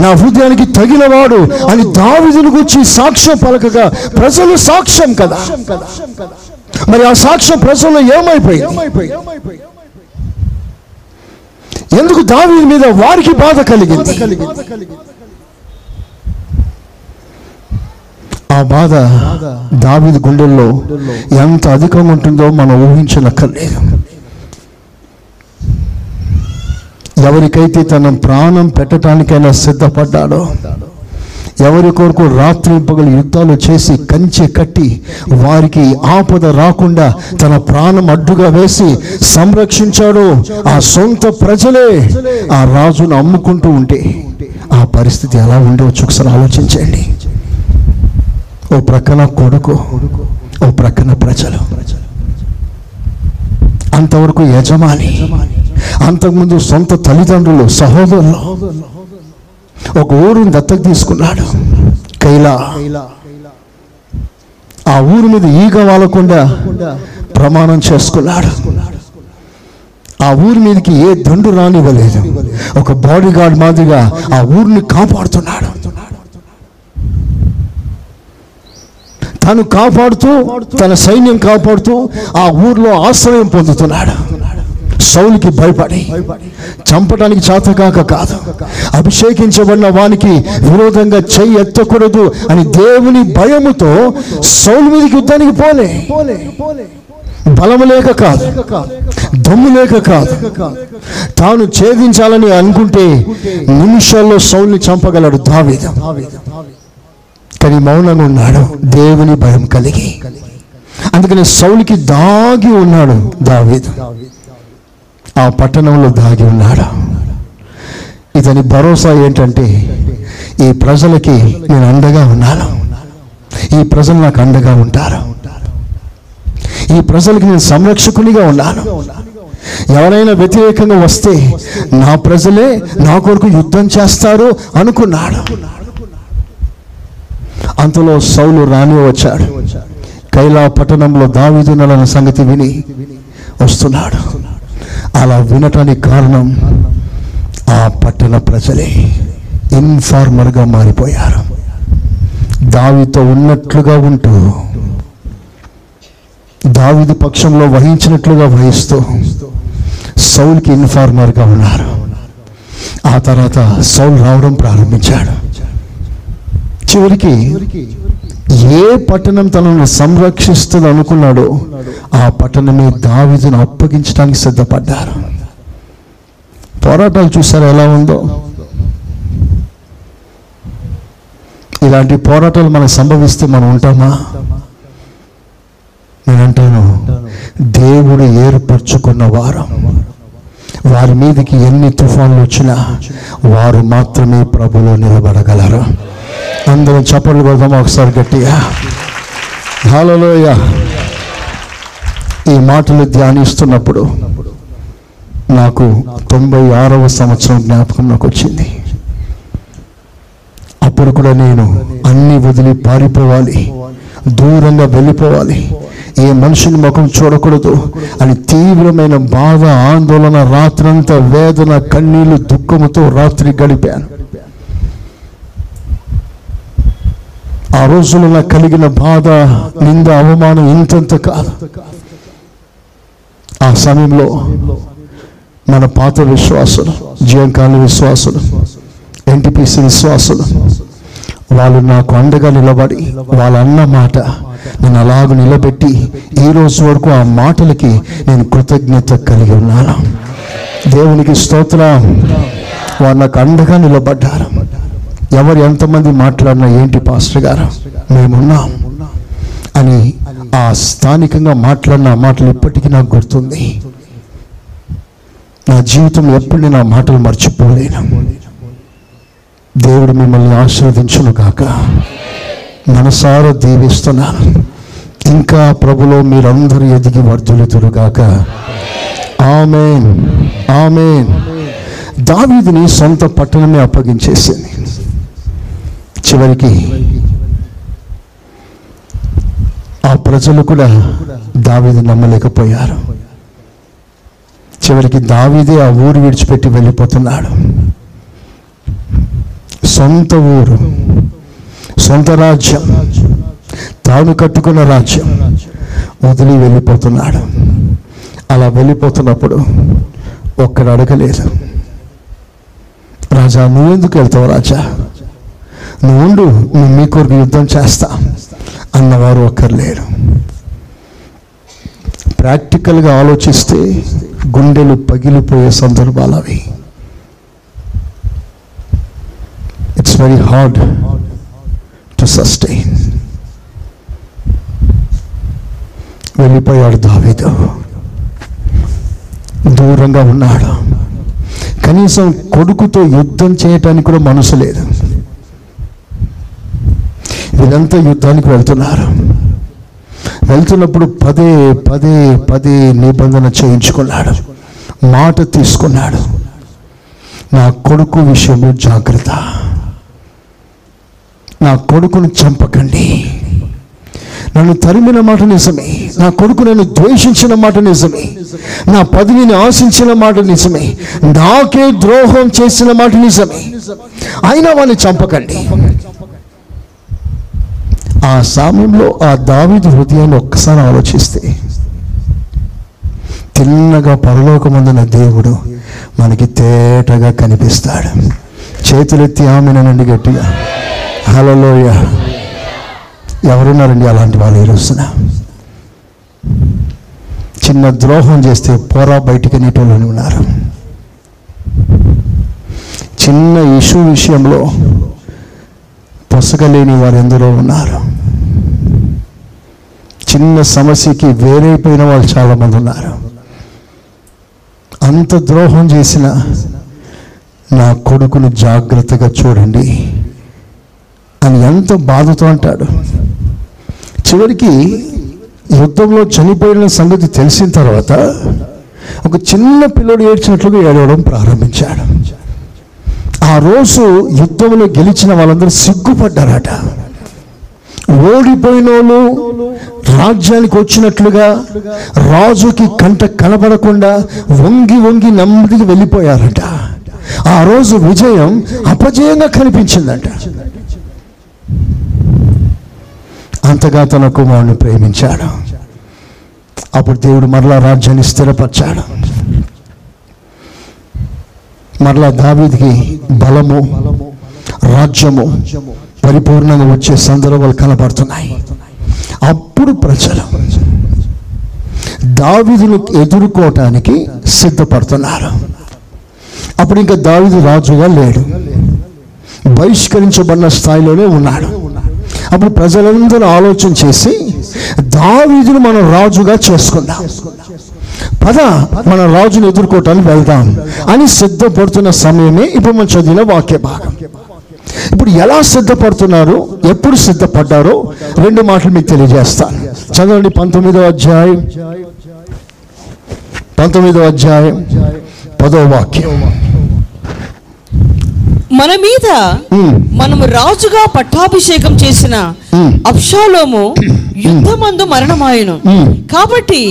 నా హృదయానికి తగినవాడు అని దావిదుని గురించి సాక్ష్యం పలకగా ప్రజలు సాక్ష్యం కదా? మరి ఆ సాక్ష్యం ప్రజల్లో ఏమైపోయింది? ఎందుకు దావీదు మీద వారికి బాధ కలిగింది? ఆ బాధ దావీదు గుండెల్లో ఎంత అధికంగా ఉంటుందో మనం ఊహించనక్కర్లేదు. ఎవరికైతే తన ప్రాణం పెట్టడానికైనా సిద్ధపడ్డాడో ఎవరి కొరకు రాత్రి పగలు యుద్ధాలు చేసి కంచె కట్టి వారికి ఆపద రాకుండా తన ప్రాణం అడ్డుగా వేసి సంరక్షించాడు ఆ సొంత ప్రజలే. ఆ రాజును అమ్ముకుంటూ ఉంటే ఆ పరిస్థితి ఎలా ఉండవచ్చు? ఒకసారి ఆలోచించండి. ఓ ప్రక్కన కొడుకు ఓ ప్రక్కన ప్రజలు. అంతవరకు యజమాని అంతకుముందు సొంత తల్లిదండ్రులు సహోదరులు ఒక ఊరుని దత్తకు తీసుకున్నాడు. కైలా. ఆ ఊరి మీద ఈగ వాలకుండా ప్రమాణం చేసుకున్నాడు. ఆ ఊరి మీదకి ఏ దండు రానివ్వలేదు. ఒక బాడీ గార్డ్ మాదిరిగా ఆ ఊరిని కాపాడుతున్నాడు. తను కాపాడుతూ తన సైన్యం కాపాడుతూ ఆ ఊర్లో ఆశ్రయం పొందుతున్నాడు. సౌలికి భయపడి. చంపడానికి చేతకాక కాదు. అభిషేకించబడిన వానికి విరోధంగా చెయ్యి ఎత్తకూడదు అని దేవుని భయముతో సౌలు మీదకి యుద్ధానికి పోలే. బలము లేక కాదు. దమ్ము లేక కాదు. తాను ఛేదించాలని అనుకుంటే నిమిషాల్లో సౌల్ని చంపగలడు దావీదు. కానీ మౌనంగా ఉన్నాడు. దేవుని భయం కలిగి. అందుకని సౌలికి దాగి ఉన్నాడు దావీదు. ఆ పట్టణంలో దాగి ఉన్నాడు. ఇతని భరోసా ఏంటంటే ఈ ప్రజలకి నేను అండగా ఉన్నాను. ఈ ప్రజలు నాకు అండగా ఉంటారు. ఈ ప్రజలకి నేను సంరక్షకునిగా ఉన్నాను. ఎవరైనా వ్యతిరేకంగా వస్తే నా ప్రజలే నా కొరకు యుద్ధం చేస్తారు అనుకున్నాడు. అంతలో సౌలు రాని వచ్చాడు. కైలా పట్టణంలో దావీదునలన్న సంగతి విని వస్తున్నాడు. అలా వినటానికి కారణం ఆ పట్టణ ప్రజలే. ఇన్ఫార్మర్గా మారిపోయారు. దావితో ఉన్నట్లుగా ఉంటూ దావిది పక్షంలో వహించినట్లుగా వహిస్తూ సౌల్కి ఇన్ఫార్మర్గా ఉన్నారు. ఆ తర్వాత సౌల్ రావడం ప్రారంభించాడు. చివరికి ఏ పట్టణం తనను సంరక్షిస్తుంది అనుకున్నాడో ఆ పట్టణమే దావిదును అప్పగించడానికి సిద్ధపడ్డారు. పోరాటాలు చూసారు ఎలా ఉందో? ఇలాంటి పోరాటాలు మనకు సంభవిస్తే మనం ఉంటామా? నేనంటాను దేవుడు ఏర్పరచుకున్న వారు. వారి మీదకి ఎన్ని తుఫాన్లు వచ్చినా వారు మాత్రమే ప్రభులో నిలబడగలరు. అందరం చప్పట్లు కొడదాం ఒకసారి గట్టిగా. హాలలోయ. ఈ మాటలు ధ్యానిస్తున్నప్పుడు నాకు తొంభై ఆరవ సంవత్సరం జ్ఞాపకం నాకు వచ్చింది. అప్పుడు కూడా నేను అన్ని వదిలి పారిపోవాలి దూరంగా వెళ్ళిపోవాలి. ఏ మనిషిని ముఖం చూడకూడదు అని తీవ్రమైన బాధ ఆందోళన రాత్రంతా వేదన కన్నీళ్ళు దుఃఖముతో రాత్రి గడిపాను. ఆ రోజుల్లో నాకు కలిగిన బాధ నింద అవమానం ఇంతంత కాదు. ఆ సమయంలో మన పాత విశ్వాసులు జీవంకాల విశ్వాసులు ఎన్టీపీసీ విశ్వాసులు వాళ్ళు నాకు అండగా నిలబడి వాళ్ళ అన్న మాట నేను అలాగ నిలబెట్టి ఈ రోజు వరకు ఆ మాటలకి నేను కృతజ్ఞత కలిగి ఉన్నాను. దేవునికి స్తోత్రం. వాళ్ళు నాకు అండగా నిలబడ్డారు. ఎవరు ఎంతమంది మాట్లాడినా ఏంటి పాస్టర్ గారు మేమున్నాం అని ఆ స్థానికంగా మాట్లాడిన మాటలు ఇప్పటికీ నాకు గుర్తుంది. నా జీవితం ఎప్పుడు నేను ఆ మాటలు మర్చిపోలేను. దేవుడు మిమ్మల్ని ఆశీర్వదించును కాక మనసారా దీవిస్తున్నాను. ఇంకా ప్రభులో మీరందరూ ఎదిగి వర్ధులుతురు గాక. ఆమెన్. ఆమెన్. దావీదిని సొంత పట్టణమే అప్పగించేసింది. చివరికి ఆ ప్రజలు కూడా దావీది నమ్మలేకపోయారు. చివరికి దావీదే ఆ ఊరు విడిచిపెట్టి వెళ్ళిపోతున్నాడు. సొంత ఊరు సొంత రాజ్యం తాను కట్టుకున్న రాజ్యం వదిలి వెళ్ళిపోతున్నాడు. అలా వెళ్ళిపోతున్నప్పుడు ఒక్కడు అడగలేదు. రాజా నువ్వెందుకు వెళ్తావు రాజా? నువ్వు ఉండు నేను మీ కొరకు యుద్ధం చేస్తా అన్నవారు ఒక్కరు ప్రాక్టికల్గా ఆలోచిస్తే గుండెలు పగిలిపోయే సందర్భాలు అవి. It's very hard to sustain వెళ్ళిపోయాడు దావేదు. దూరంగా ఉన్నాడు. కనీసం కొడుకుతో యుద్ధం చేయటానికి కూడా మనసు లేదు. వీళ్ళంతా యుద్ధానికి వెళ్తున్నారు. వెళ్తున్నప్పుడు పదే పదే పదే నిబంధన చేయించుకున్నాడు. మాట తీసుకున్నాడు. నా కొడుకు విషయంలో జాగ్రత్త. నా కొడుకును చంపకండి. నన్ను తరిమిన మాట నిజమే. నా కొడుకు నన్ను ద్వేషించిన మాట నిజమే. నా పదవిని ఆశించిన మాట నిజమే. నాకే ద్రోహం చేసిన మాట నిజమే. అయినా వాడిని చంపకండి. ఆ సమయంలో ఆ దావిది హృదయాన్ని ఒక్కసారి ఆలోచిస్తే తిన్నగా పరలోకమందున దేవుడు మనకి తేటగా కనిపిస్తాడు. చేతులెత్తి ఆమెనండి గట్టిగా హలోయ ఎవరున్నారండి అలాంటి వాళ్ళు ఈ రోజున? చిన్న ద్రోహం చేస్తే పోరా బయటికి నీటోళ్ళని ఉన్నారు. చిన్న ఇష్యూ విషయంలో పొసగలేని వారు ఎందరో ఉన్నారు. చిన్న సమస్యకి వేరైపోయిన వాళ్ళు చాలామంది ఉన్నారు. అంత ద్రోహం చేసిన నా కొడుకును జాగ్రత్తగా చూడండి అని ఎంత బాధతో అంటాడు. చివరికి యుద్ధంలో చనిపోయిన సంగతి తెలిసిన తర్వాత ఒక చిన్న పిల్లడు ఏడ్చినట్లుగా ఏడవడం ప్రారంభించాడు. ఆ రోజు యుద్ధంలో గెలిచిన వాళ్ళందరూ సిగ్గుపడ్డారట. ఓడిపోయిన వాళ్ళు రాజ్యానికి వచ్చినట్లుగా రాజుకి కంట కనబడకుండా వంగి వంగి నెమ్మదిగా వెళ్ళిపోయారట. ఆ రోజు విజయం అపజయంగా కనిపించిందట. అంతగా తన కుమారుని ప్రేమించాడు. అప్పుడు దేవుడు మరలా రాజ్యాన్ని స్థిరపరిచాడు. మరలా దావీదికి బలము రాజ్యము పరిపూర్ణంగా వచ్చే సందర్భాలు కనబడుతున్నాయి. అప్పుడు ప్రజలు దావీదును ఎదుర్కోవటానికి సిద్ధపడుతున్నారు. అప్పుడు ఇంకా దావీదు రాజుగా లేడు. బహిష్కరించబడిన స్థాయిలోనే ఉన్నాడు. అప్పుడు ప్రజలందరూ ఆలోచన చేసి దావీదును మనం రాజుగా చేసుకుందాం. పద మన రాజును ఎదుర్కోవటానికి వెళ్దాం అని సిద్ధపడుతున్న సమయమే ఇప్పుడు మనం చదివిన వాక్య భాగం. ఇప్పుడు ఎలా సిద్ధపడుతున్నారు ఎప్పుడు సిద్ధపడ్డారో రెండు మాటలు మీకు తెలియజేస్తాను. చదవండి పంతొమ్మిదో అధ్యాయం. పంతొమ్మిదో అధ్యాయం పదో వాక్యం. మన మీద ఉమ్, మనము రాజుగా పట్టాభిషేకం చేసిన ఉమ్. అబ్షాలోము యుద్ధమందు మరణమాయను. కాబట్టి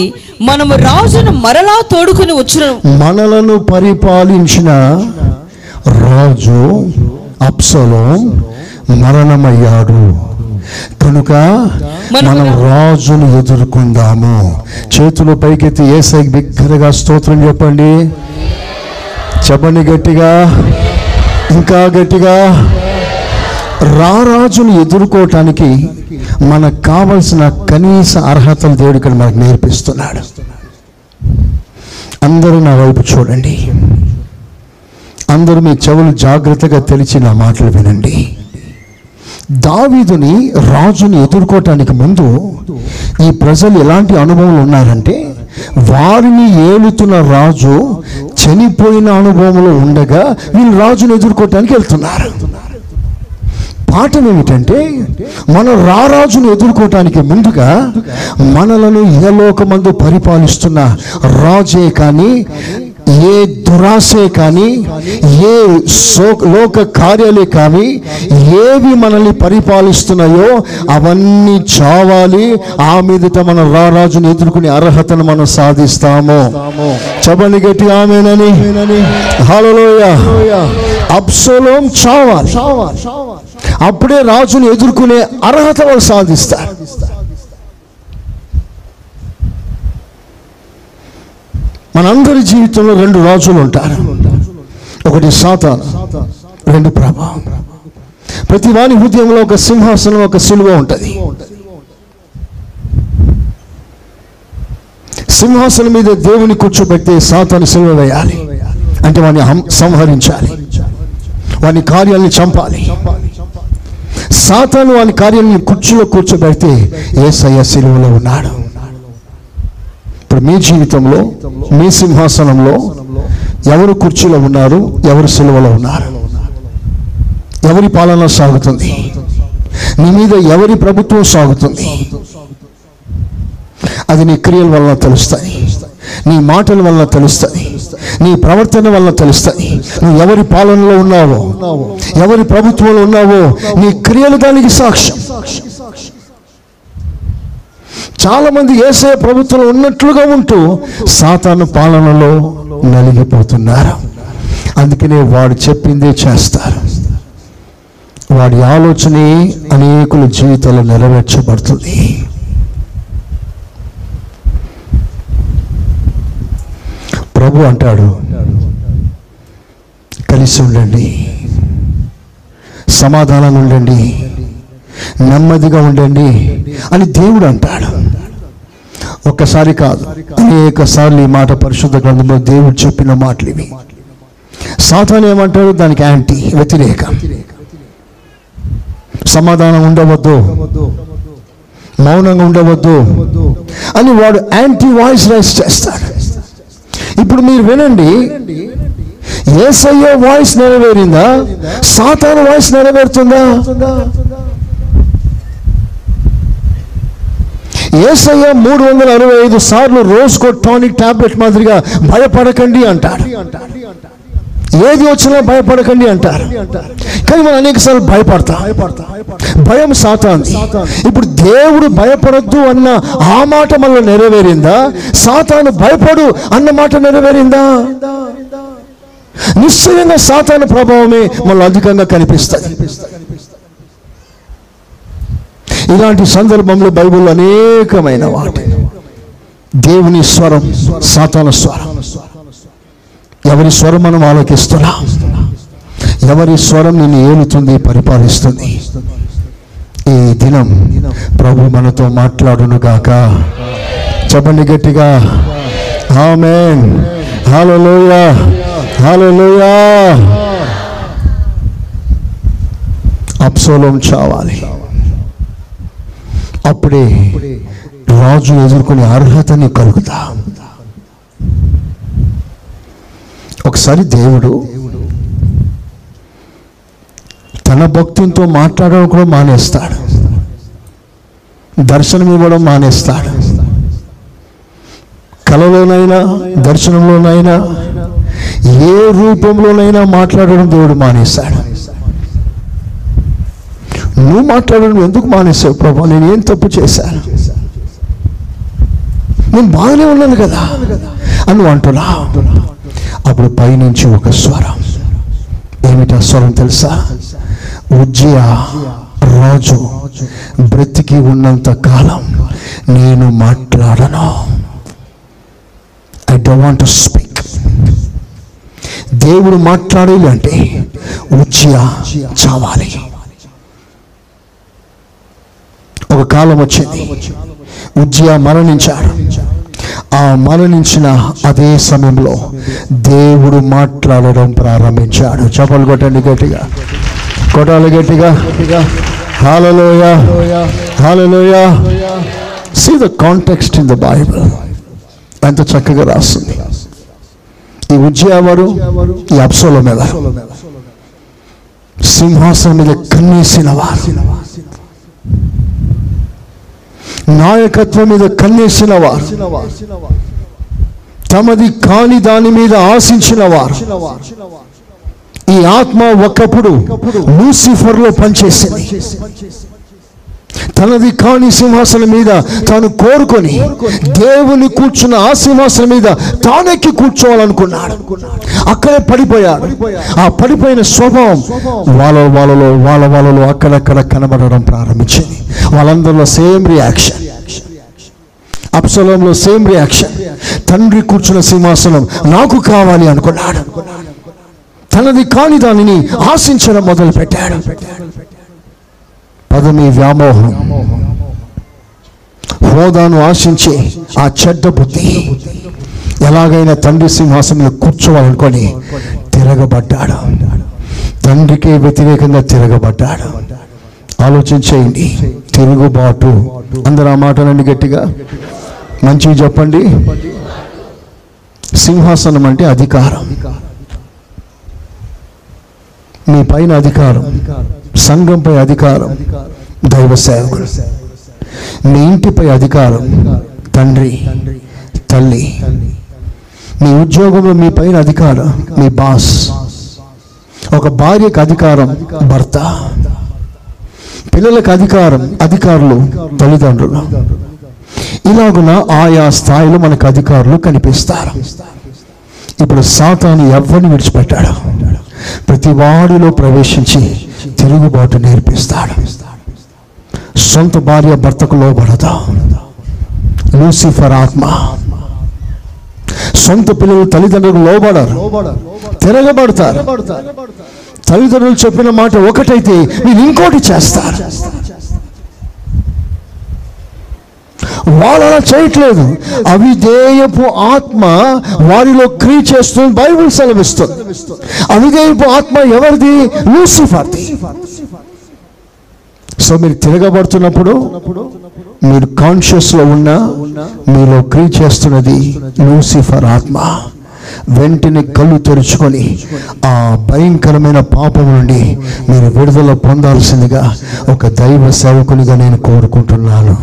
మనము రాజును మరలా తోడుకుని వచ్చిన మనలను పరిపాలించిన రాజు అప్సలో మరణమయ్యాడు. కనుక మనం రాజును ఎదుర్కొందాము. చేతులు పైకెత్తి ఏసై బిగ్గరగా స్తోత్రం చెప్పండి. చెప్పండి గట్టిగా. ఇంకా గట్టిగా రారాజును ఎదుర్కోవటానికి మనకు కావలసిన కనీస అర్హతలు దేవుడు ఇక్కడ మనకు నేర్పిస్తున్నాడు. అందరూ నా వైపు చూడండి. అందరూ మీ చెవులు జాగ్రత్తగా తెలిసి నా మాటలు వినండి. దావీదుని రాజుని ఎదుర్కోవటానికి ముందు ఈ ప్రజలు ఎలాంటి అనుభవం ఉన్నారంటే వారిని ఏలుతున్న రాజు చనిపోయిన అనుభవంలో ఉండగా వీళ్ళు రాజును ఎదుర్కోవటానికి వెళ్తున్నారు. పాఠం ఏమిటంటే మన రారాజును ఎదుర్కోవటానికి ముందుగా మనలను ఇహలోకమందు పరిపాలిస్తున్న రాజే కానీ ఏ దురాశే కానీ ఏ లోక కార్యాలే కానీ ఏవి మనల్ని పరిపాలిస్తున్నాయో అవన్నీ చావాలి. ఆ మీదట మన రారాజుని ఎదుర్కొనే అర్హతను మనం సాధిస్తాము. చెప్పండి గట్టి ఆమెనని. హలోయ అప్సలోం చావాలి. అప్పుడే రాజుని ఎదుర్కొనే అర్హత వాళ్ళు సాధిస్తారు. మనందరి జీవితంలో రెండు రాజులు ఉంటారు. ఒకటి సాతాను రెండు ప్రభావం. ప్రతి వాని హృదయంలో ఒక సింహాసనం ఒక సిలువ ఉంటుంది. సింహాసనం మీద దేవుని కూర్చోబెడితే సాతాను సిలువ వేయాలి. అంటే వాడిని సంహరించాలి. వాని కార్యాలను చంపాలి. సాతాను వాని కార్యాలను కుర్చీలో కూర్చోబెడితే ఏసయ్య సిలువలో ఉన్నాడు. ఇప్పుడు మీ జీవితంలో మీ సింహాసనంలో ఎవరు కుర్చీలో ఉన్నారు ఎవరు సిలువలో ఉన్నారు? ఎవరి పాలన సాగుతుంది? నీ మీద ఎవరి ప్రభుత్వం సాగుతుంది? అది నీ క్రియల వలన తెలుస్తాయి. నీ మాటల వలన తెలుస్తాయి. నీ ప్రవర్తన వలన తెలుస్తాయి. నువ్వు ఎవరి పాలనలో ఉన్నావో ఎవరి ప్రభుత్వంలో ఉన్నావో నీ క్రియలు దానికి సాక్ష్యం. చాలా మంది ఏసే ప్రభుత్వం ఉన్నట్లుగా ఉంటూ సాతాను పాలనలో నలిగిపోతున్నారు. అందుకనే వాడు చెప్పిందే చేస్తారు. వాడి ఆలోచనే అనేకుల జీవితాలు నెరవేర్చబడుతుంది. ప్రభు అంటాడు కలిసి ఉండండి. సమాధానం ఉండండి. నెమ్మదిగా ఉండండి అని దేవుడు అంటాడు. ఒక్కసారి కాదు అనేక సార్లు ఈ మాట పరిశుద్ధ గ్రంథంలో దేవుడు చెప్పిన మాటలు ఇవి. సాతాన్ ఏమంటాడు? దానికి యాంటీ వ్యతిరేక. సమాధానం ఉండవద్దు. మౌనంగా ఉండవద్దు. అని వాడు యాంటీ వాయిస్ రైస్ చేస్తాడు. ఇప్పుడు మీరు వినండి. ఏసయ్య వాయిస్ నెరవేరిందా? సాతాను వాయిస్ నెరవేరుతుందా? ఏసయ్య మూడు వందల అరవై ఐదు సార్లు రోజుకో టానిక్ టాబ్లెట్ మాదిరిగా భయపడకండి అంటాడు. ఏది వచ్చినా భయపడకండి అంటారు. కానీ మనం అనేక సార్లు భయపడతా. భయం సాతాంది ఇప్పుడు దేవుడు భయపడద్దు అన్న ఆ మాట మనలో నెరవేరిందా? సాతాను భయపడు అన్న మాట నెరవేరిందా? నిశ్చయంగా సాతాను ప్రభావమే మనలో అధికంగా కనిపిస్తుంది. ఇలాంటి సందర్భంలో బైబిల్ అనేకమైన వాటి. దేవుని స్వరం సాతాన స్వరం. ఎవరి స్వరం మనం ఆలోకిస్తున్నా? ఎవరి స్వరం నిన్ను ఏలుతుంది పరిపాలిస్తుంది? ఈ దినం ప్రభు మనతో మాట్లాడును గాక. చెప్పండి గట్టిగా. ఆమెన్. హలో హల్లెలూయా. అప్సోలం చావాలి. అప్పుడే రాజు ఎదుర్కొనే అర్హతని కలుగుతా. ఒకసారి దేవుడు తన భక్తులతో మాట్లాడడం కూడా మానేస్తాడు. దర్శనం ఇవ్వడం మానేస్తాడు. కలలోనైనా దర్శనంలోనైనా ఏ రూపంలోనైనా మాట్లాడడం దేవుడు మానేస్తాడు. నువ్వు మాట్లాడడం ఎందుకు మానేసావు ప్రభా? నేను ఏం తప్పు చేశాను? నేను బాగానే ఉన్నాను కదా? అని అంటున్నా అప్పుడు పైనుంచి ఒక స్వరం. ఏమిటా స్వరం తెలుసా? ఉజ్జయ రాజు బ్రతికి ఉన్నంత కాలం నేను మాట్లాడను. I don't want to speak దేవుడు మాట్లాడాలి అంటే ఉజ్జయ చావాలి. ఒక కాలం వచ్చింది. ఉజ్జయ మరణించాడు ఆ మరణించిన అదే సమయంలో దేవుడు మాట్లాడడం ప్రారంభించాడు. చపలు కొట్టండి గట్టిగా. కొట్టాలి గట్టిగా. హాలలోయ హాలలోయ see the context in the Bible ఎంత చక్కగా రాస్తుంది. ఈ ఉజ్జయవాడు ఈ అప్సోల మీద సింహాసనం మీద కన్నేసిన వారు. నాయకత్వం మీద కన్నేసిన వారు తమది కాని దాని మీద ఆశించిన వారు ఈ ఆత్మ ఒకప్పుడు లూసిఫర్లో పనిచేసింది. తనది కాని సింహాసనం మీద తాను కోరుకొని దేవుని కూర్చున్న ఆ సింహాసనం మీద తానెక్కి కూర్చోవాలనుకున్నాడు. అక్కడే పడిపోయాడు. ఆ పడిపోయిన స్వభావం వాళ్ళ వాళ్ళలో వాళ్ళ వాళ్ళలో అక్కడక్కడ కనబడడం ప్రారంభించింది. వాళ్ళందరిలో సేమ్ రియాక్షన్. అప్సలంలో సేమ్ రియాక్షన్. తండ్రి కూర్చున్న సింహాసనం నాకు కావాలి అనుకున్నాడు. తనది కాని దానిని ఆశించడం మొదలు పెట్టాడు పదమి వ్యామోహం. హోదాను ఆశించి ఆ చెడ్డ బుద్ధి ఎలాగైనా తండ్రి సింహాసనంలో కూర్చోవాలనుకొని తిరగబడ్డాడు. తండ్రికి వ్యతిరేకంగా తిరగబడ్డాడు. ఆలోచించేయండి తిరుగుబాటు. అందరు ఆ మాటనండి గట్టిగా మంచిగా చెప్పండి. సింహాసనం అంటే అధికారం. మీ పైన అధికారం. సంఘంపై అధికారం దైవ సేవకుడు మీ ఇంటిపై అధికారం తండ్రి తల్లి. మీ ఉద్యోగంలో మీ పైన అధికారం మీ బాస్. ఒక భార్యకు అధికారం భర్త. పిల్లలకు అధికారం అధికారులు తల్లిదండ్రులు. ఇలాగున ఆయా స్థాయిలో మనకు అధికారులు కనిపిస్తారు. ఇప్పుడు సాతాను ఎవరిని విడిచిపెట్టాడు? ప్రతి వాడిలో ప్రవేశించి తిరుగుబాటు నేర్పిస్తాడు. సొంత భార్య భర్తకు లోబడదా. లూసిఫర్ ఆత్మ. సొంత పిల్లలు తల్లిదండ్రులకు లోబడరు. తిరగబడతారు. తల్లిదండ్రులు చెప్పిన మాట ఒకటైతే మీరు ఇంకోటి చేస్తారు. వాళ్ళు అలా చేయట్లేదు. అవిధేయపు ఆత్మ వారిలో క్రియ చేస్తుంది బైబుల్ సెలవిస్తుంది. అవిధేయపు ఆత్మ ఎవరిది? లూసిఫర్ది. సో మీరు తిరగబడుతున్నప్పుడు మీరు కాన్షియస్లో ఉన్న ఉన్నా మీలో క్రియ చేస్తున్నది లూసిఫర్ ఆత్మ. వెంటనే కళ్ళు తెరుచుకొని ఆ భయంకరమైన పాపం నుండి మీరు విడుదల పొందాల్సిందిగా ఒక దైవ సేవకునిగా నేను కోరుకుంటున్నాను.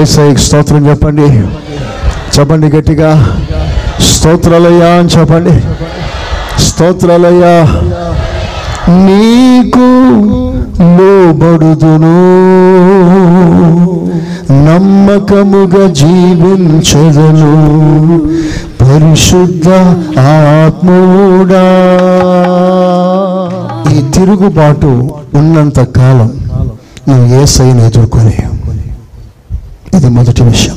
ఏసైకి స్తోత్రం చెప్పండి. చెప్పండి గట్టిగా. స్తోత్రాలయ్యా అని చెప్పండి. స్తోత్రాలయ్యా. నీకు లోబడుదును. నమ్మకముగా జీవించదను. పరిశుద్ధ ఆత్మూడా ఈ తిరుగుబాటు ఉన్నంత కాలం నువ్వు ఏ సైన్ ఎదుర్కొని. ఇది మొదటి విషయం.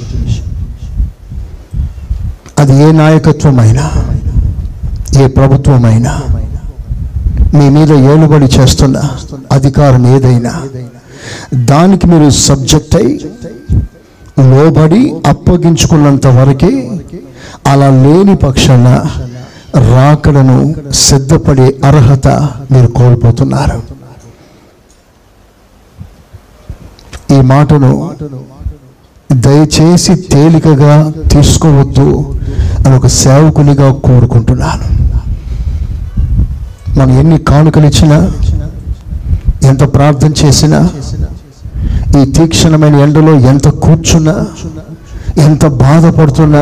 అది ఏ నాయకత్వమైనా ఏ ప్రభుత్వమైనా మీ మీద ఏలుబడి చేస్తున్న అధికారం ఏదైనా దానికి మీరు సబ్జెక్ట్ అయి లోబడి అప్పగించుకున్నంత వరకే అలా లేని పక్షాన రాకడను సిద్ధపడే అర్హత మీరు కోల్పోతున్నారు. ఈ మాటను దయచేసి తేలికగా తీసుకోవద్దు అని ఒక సేవకునిగా కోరుకుంటున్నాను. మనం ఎన్ని కానుకలు ఇచ్చినా ఎంత ప్రార్థన చేసినా ఈ తీక్షణమైన ఎండలో ఎంత కూర్చున్నా ఎంత బాధపడుతున్నా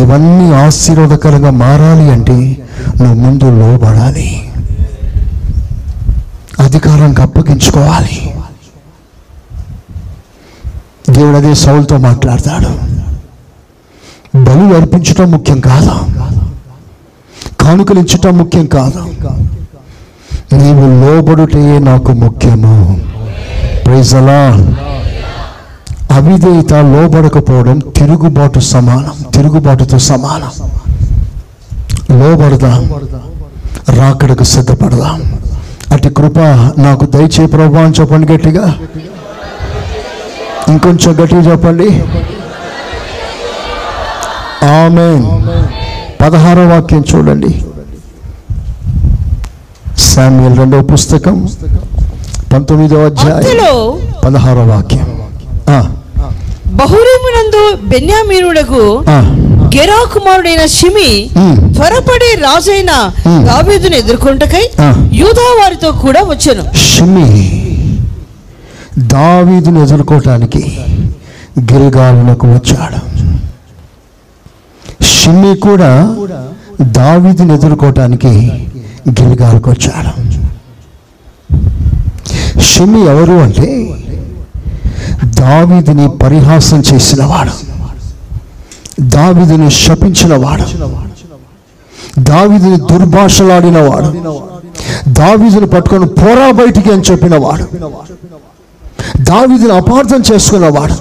ఇవన్నీ ఆశీర్వాదకరంగా మారాలి అంటే నువ్వు ముందు లోబడాలి. అధికారానికి అప్పగించుకోవాలి. దేవుడు అదే సౌలతో మాట్లాడతాడు. బలు అర్పించటం ముఖ్యం కాదు? కానుకలు ముఖ్యం కాదు. నీవు లోబడుటయే నాకు ముఖ్యము. ప్రైజలా అవిధేయత లోబడకపోవడం తిరుగుబాటు సమానం తిరుగుబాటుతో సమానం. లోబడదాం? రాకడకు సిద్ధపడదాం? అటు కృప నాకు దయచే ప్రభా అని చెప్పండి గట్టిగా. ఇంకొంచెం గట్టిగా చెప్పండి. ఆమె పదహారో వాక్యం చూడండి. శామ్యుల్ రెండవ పుస్తకం పంతొమ్మిదవ అధ్యాయం పదహారో వాక్యం. బహురీమునందు బెన్యామీనుడకు గెరా కుమారుడైన షిమి త్వరపడి రాజైన. దావీదును ఎదుర్కొంటకై. యూదా వారితో కూడా వచ్చెను. షిమి దావీదును ఎదుర్కోవటానికి గిల్గాలునకు వచ్చాడు. షిమ్మి కూడా దావీదిని ఎదుర్కోవటానికి గిల్గాల్కి వచ్చాడు. షిమ్మి ఎవరు అంటే దావిదిని పరిహాసం చేసినవాడు దావిదిని శపించినవాడు దావిదిని దుర్భాషలాడినవాడు దావిదిని పట్టుకొని పోరా బయటికి అని చెప్పినవాడు దావిదిని అపార్థం చేసుకున్నవాడు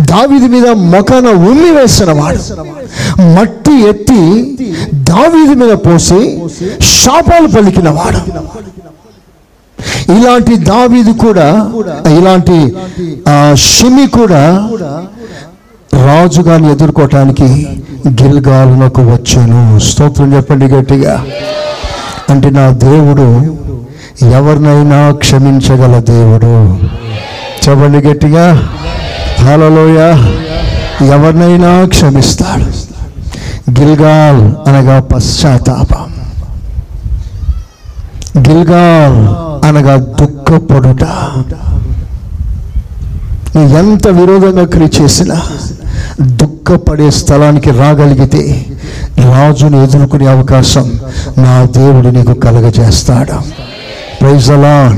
దావీది మీద మొఖాన ఉమ్మి వేసినవాడు మట్టి ఎత్తి దావీది మీద పోసి శాపాలు పలికినవాడు ఇలాంటి దావీది కూడా ఇలాంటి షిమి కూడా రాజుగారిని ఎదుర్కోవటానికి గిల్గాలునకు వచ్చాను. స్తోత్రం చెప్పండి గట్టిగా. అంటే నా దేవుడు ఎవరినైనా క్షమించగల దేవుడు. చెప్పండి గట్టిగా. హలోయ ఎవరినైనా క్షమిస్తాడు. గిల్గాల్ అనగా పశ్చాత్తాపం. గిల్గాల్ అనగా దుఃఖపడుట. నువ్వు ఎంత విరోధంగా క్రియ చేసినా దుఃఖపడే స్థలానికి రాగలిగితే రాజును ఎదుర్కొనే అవకాశం నా దేవుడు నీకు కలగజేస్తాడు. ప్రైజ్ అలా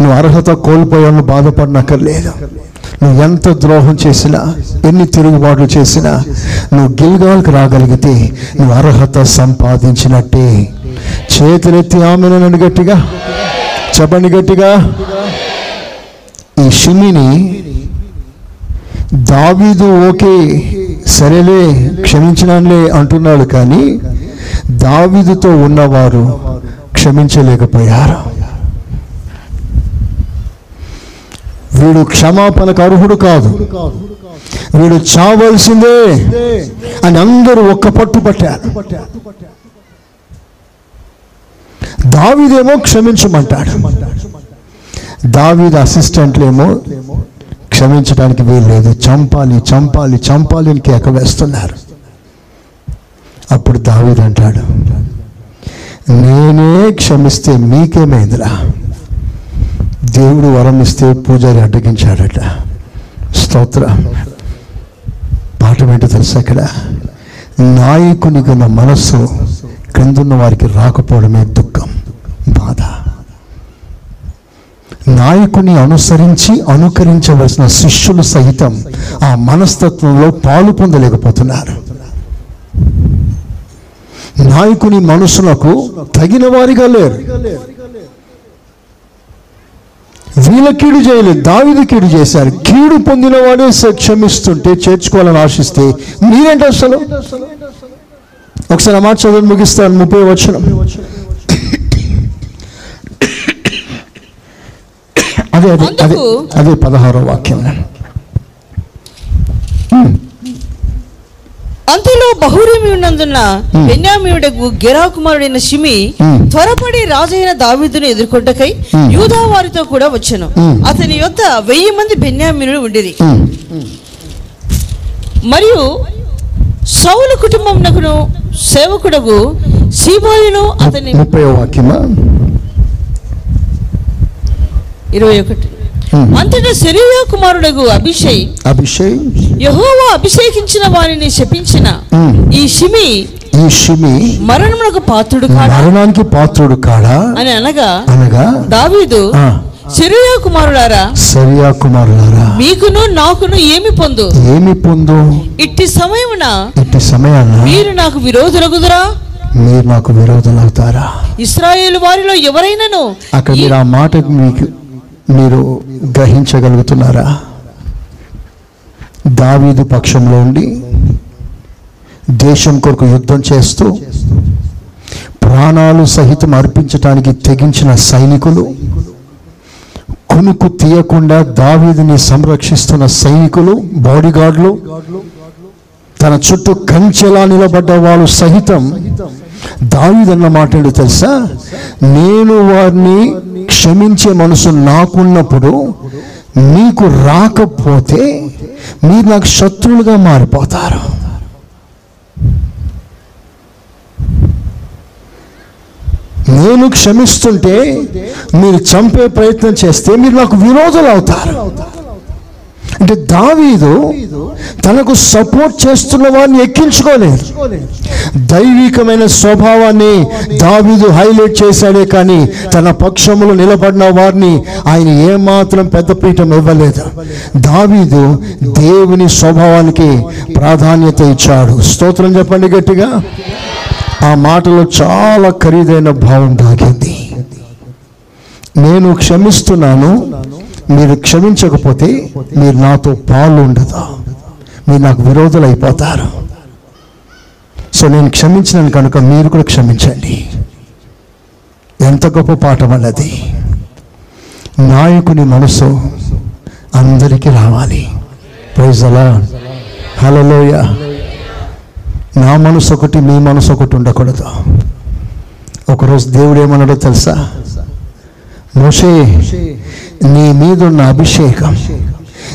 నువ్వు అర్హత కోల్పోయాను బాధపడనక్కర్లేదు. నువ్వు ఎంత ద్రోహం చేసినా ఎన్ని తిరుగుబాట్లు చేసినా నువ్వు గిల్గాల్కి రాగలిగితే నువ్వు అర్హత సంపాదించినట్టే. చేతులెత్తి ఆమెను గట్టిగా చెప్పండి గట్టిగా. ఈ షిమిని దావీదు ఓకే సరేలే క్షమించినానులే అంటున్నాడు కానీ దావీదుతో ఉన్నవారు క్షమించలేకపోయారు. వీడు క్షమాపణకు అర్హుడు కాదు. వీడు చావలసిందే. అని అందరూ ఒక్క పట్టు పట్టారు. దావిదేమో క్షమించమంటాడు. దావీదు అసిస్టెంట్లేమో క్షమించడానికి వీలు లేదు చంపాలి చంపాలి చంపాలి అని కేక వేస్తున్నారు. అప్పుడు దావీదు అంటాడు నేనే క్షమిస్తే మీకేమైందిరా? దేవుడు వరం ఇస్తే పూజారి అడ్డగించాడట. స్తోత్ర. పాఠం ఏంటో తెలుసా అక్కడ? నాయకునికి ఉన్న మనస్సు క్రిందున్న వారికి రాకపోవడమే దుఃఖం బాధ. నాయకుని అనుసరించి అనుకరించవలసిన శిష్యులు సహితం ఆ మనస్తత్వంలో పాలు పొందలేకపోతున్నారు. నాయకుని మనసులకు తగిన వారిగా లేరు. వీళ్ళ కీడు చేయలేదు దావిది కీడు చేశారు. కీడు పొందిన వాడే స- క్షమిస్తుంటే చేర్చుకోవాలని ఆశిస్తే మీరేంటి అసలు? ఒకసారి ఆ మాట చదువు ముగిస్తాను ముప్పై వచ్చిన అదే అదే అదే అదే పదహారో వాక్యం. అంతలో బహురీమి ఉన్నందున బెన్యామీయుడకు గెరా కుమారుడైన షిమి. త్వరపడి రాజైన దావీదును ఎదుర్కొంటకై. యూదా వారితో కూడా వచ్చెను. అతని యొద్ద వెయ్యి మంది బెన్యామీనులు ఉండిరి ఉమ్, మరియు సౌలు కుటుంబమునకును సేవకుడగు సీబోయును అతని ముప్పై వాక్యమా ఇరవై ఒకటి. అంతటా శరీరా కుమారుడగు అభిషేక్ అభిషేక్ యహోవా అభిషేకించిన వారిని శపించిన Hmm. ఈ షిమి ఈ షిమి మరణమునకు పాత్రుడు కాడా? మరణానికి పాత్రుడు కాడా? అని అనగా అనగా దావీదు ఆ, శరీరా కుమారులారా సరియా కుమారులారా మీకును నాకును ఏమి పొందు? ఏమి పొందు? ఇట్టి సమయమున ఇట్టి సమయాన మీరు నాకు విరోధులగుదురా? మీరు నాకు విరోధులు అవుతారా ఇస్రాయేలు వారిలో ఎవరైనాను? అక్కడ మీరు ఆ మాట మీకు మీరు గ్రహించగలుగుతున్నారా? దావీదు పక్షంలో ఉండి దేశం కొరకు యుద్ధం చేస్తూ ప్రాణాలు సహితం అర్పించటానికి తెగించిన సైనికులు కునుకు తీయకుండా దావీదుని సంరక్షిస్తున్న సైనికులు బాడీగార్డులు తన చుట్టూ కంచెలా నిలబడ్డ వాళ్ళు సహితం దావిదన్న మాట్లాడు తెలుసా? నేను వారిని క్షమించే మనసు నాకున్నప్పుడు మీకు రాకపోతే మీరు నాకు శత్రువులుగా మారిపోతారు. నేను క్షమిస్తుంటే మీరు చంపే ప్రయత్నం చేస్తే మీరు నాకు విరోధులు అవుతారు. అంటే దావీదు తనకు సపోర్ట్ చేస్తున్న వారిని ఎక్కించుకోలేదు దైవికమైన స్వభావాన్ని దావీదు హైలైట్ చేశాడే కానీ తన పక్షములో నిలబడిన వారిని ఆయన ఏమాత్రం పెద్దపీఠం ఇవ్వలేదు. దావీదు దేవుని స్వభావానికి ప్రాధాన్యత ఇచ్చాడు. స్తోత్రం చెప్పండి గట్టిగా. ఆ మాటలో చాలా ఖరీదైన భావం దాగింది. నేను క్షమిస్తున్నాను. మీరు క్షమించకపోతే మీరు నాతో పాలు ఉండదు? మీరు నాకు విరోధులు అయిపోతారు సో నేను క్షమించినాను కనుక మీరు కూడా క్షమించండి. ఎంత గొప్ప పాఠం అన్నది. నాయకుని మనసు అందరికీ రావాలి. ప్రైజ్ అలా హలలోయ నా మనసు ఒకటి మీ మనసు ఒకటి ఉండకూడదు. ఒకరోజు దేవుడు ఏమన్నాడో తెలుసా? మోషే నీ మీదున్న అభిషేకం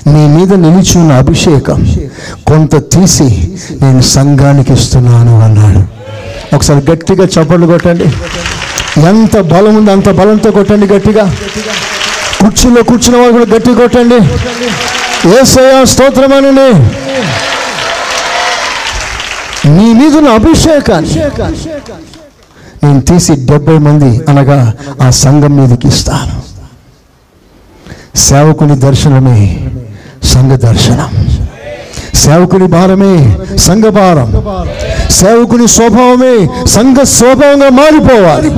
నీ మీద నిలిచి ఉన్న అభిషేకం కొంత తీసి నేను సంఘానికి ఇస్తున్నాను అన్నాడు. ఒకసారి గట్టిగా చప్పట్లు కొట్టండి. ఎంత బలం ఉంది అంత బలంతో కొట్టండి గట్టిగా. కుర్చీలో కూర్చున్న వాళ్ళు కూడా గట్టి కొట్టండి. ఏసయ స్తోత్రమనండి నీ మీద అభిషేకాన్ని నేను తీసి డెబ్బై మంది అనగా ఆ సంఘం మీదకి ఇస్తాను. సేవకుని దర్శనమే సంఘ దర్శనం. సేవకుని భారమే సంఘ భారం. సేవకుని స్వభావమే సంఘ స్వభావంగా మారిపోవాలి.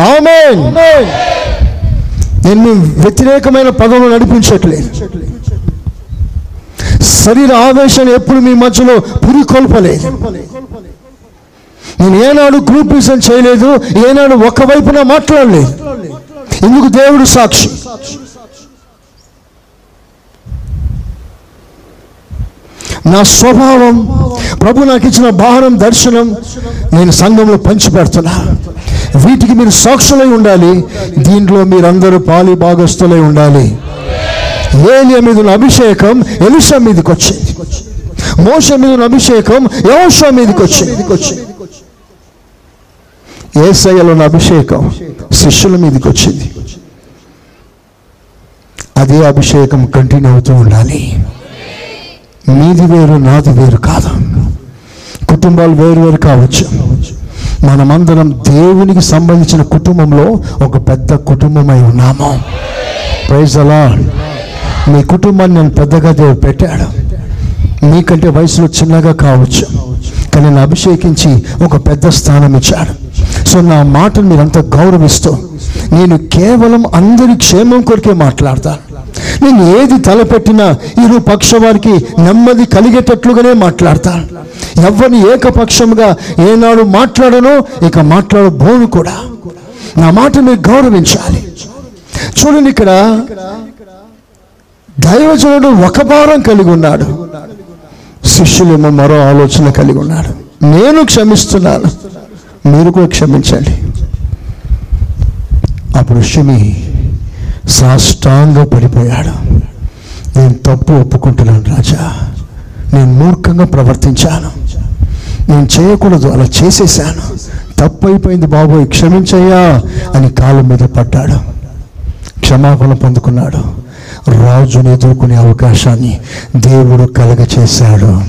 ఆమేన్. నేను వ్యతిరేకమైన పదవులు నడిపించట్లేదు. శరీర ఆవేశాన్ని ఎప్పుడు మీ మధ్యలో పురికొల్పలేదు. నేను ఏనాడు గ్రూప్ గ్రూపిజం చేయలేదు ఏనాడు ఒక వైపున మాట్లాడలేదు. ఎందుకు దేవుడు సాక్షి? నా స్వభావం ప్రభు నాకు ఇచ్చిన భారం దర్శనం నేను సంఘంలో పంచిపెడుతున్నా. వీటికి మీరు సాక్షులై ఉండాలి దీంట్లో మీరందరూ పాలి భాగస్థులై ఉండాలి. ఏలియ మీద ఉన్న అభిషేకం ఎలిషా మీదకి వచ్చింది మోస మీద ఉన్న అభిషేకం యోష మీదకి వచ్చింది ఏసయ్యలో అభిషేకం శిష్యుల మీదకి వచ్చింది. అదే అభిషేకం కంటిన్యూ అవుతూ ఉండాలి. మీది వేరు నాది వేరు కాదు. కుటుంబాలు వేరు వేరు కావచ్చు. మనమందరం దేవునికి సంబంధించిన కుటుంబంలో ఒక పెద్ద కుటుంబమై ఉన్నాము. ప్రైజ్ అలా మీ కుటుంబాన్ని నేను పెద్దగా దేవుడు పెట్టాడు. మీకంటే వయసులో చిన్నగా కావచ్చు. కానీ నన్ను అభిషేకించి ఒక పెద్ద స్థానం ఇచ్చాడు. సో నా మాటను మీరంతా గౌరవిస్తూ నేను కేవలం అందరి క్షేమం కొరికే మాట్లాడతాను నేను ఏది తలపెట్టినా ఇరు పక్షవారికి నెమ్మది కలిగేటట్లుగానే మాట్లాడతాను ఎవరిని ఏకపక్షంగా ఏనాడు మాట్లాడనో ఇక మాట్లాడబోను కూడా. నా మాట మీరు గౌరవించాలి. చూడండి ఇక్కడ దైవజనుడు ఒక భారం కలిగి ఉన్నాడు. శిష్యులేమో మరో ఆలోచన కలిగి ఉన్నాడు. నేను క్షమిస్తున్నాను. మీరు కూడా క్షమించండి. అప్పుడు షిమి సాష్టాంగ పడిపోయాడు. నేను తప్పు ఒప్పుకుంటున్నాను రాజా. నేను మూర్ఖంగా ప్రవర్తించాను. నేను చేయకూడదు అలా చేసేసాను. తప్పు అయిపోయింది బాబోయ్ క్షమించయ్యా అని కాళ్ళ మీద పడ్డాడు క్షమాపణ పొందుకున్నాడు. రాజుని ఎదుర్కొనే అవకాశాన్ని దేవుడు కలగ చేశాడు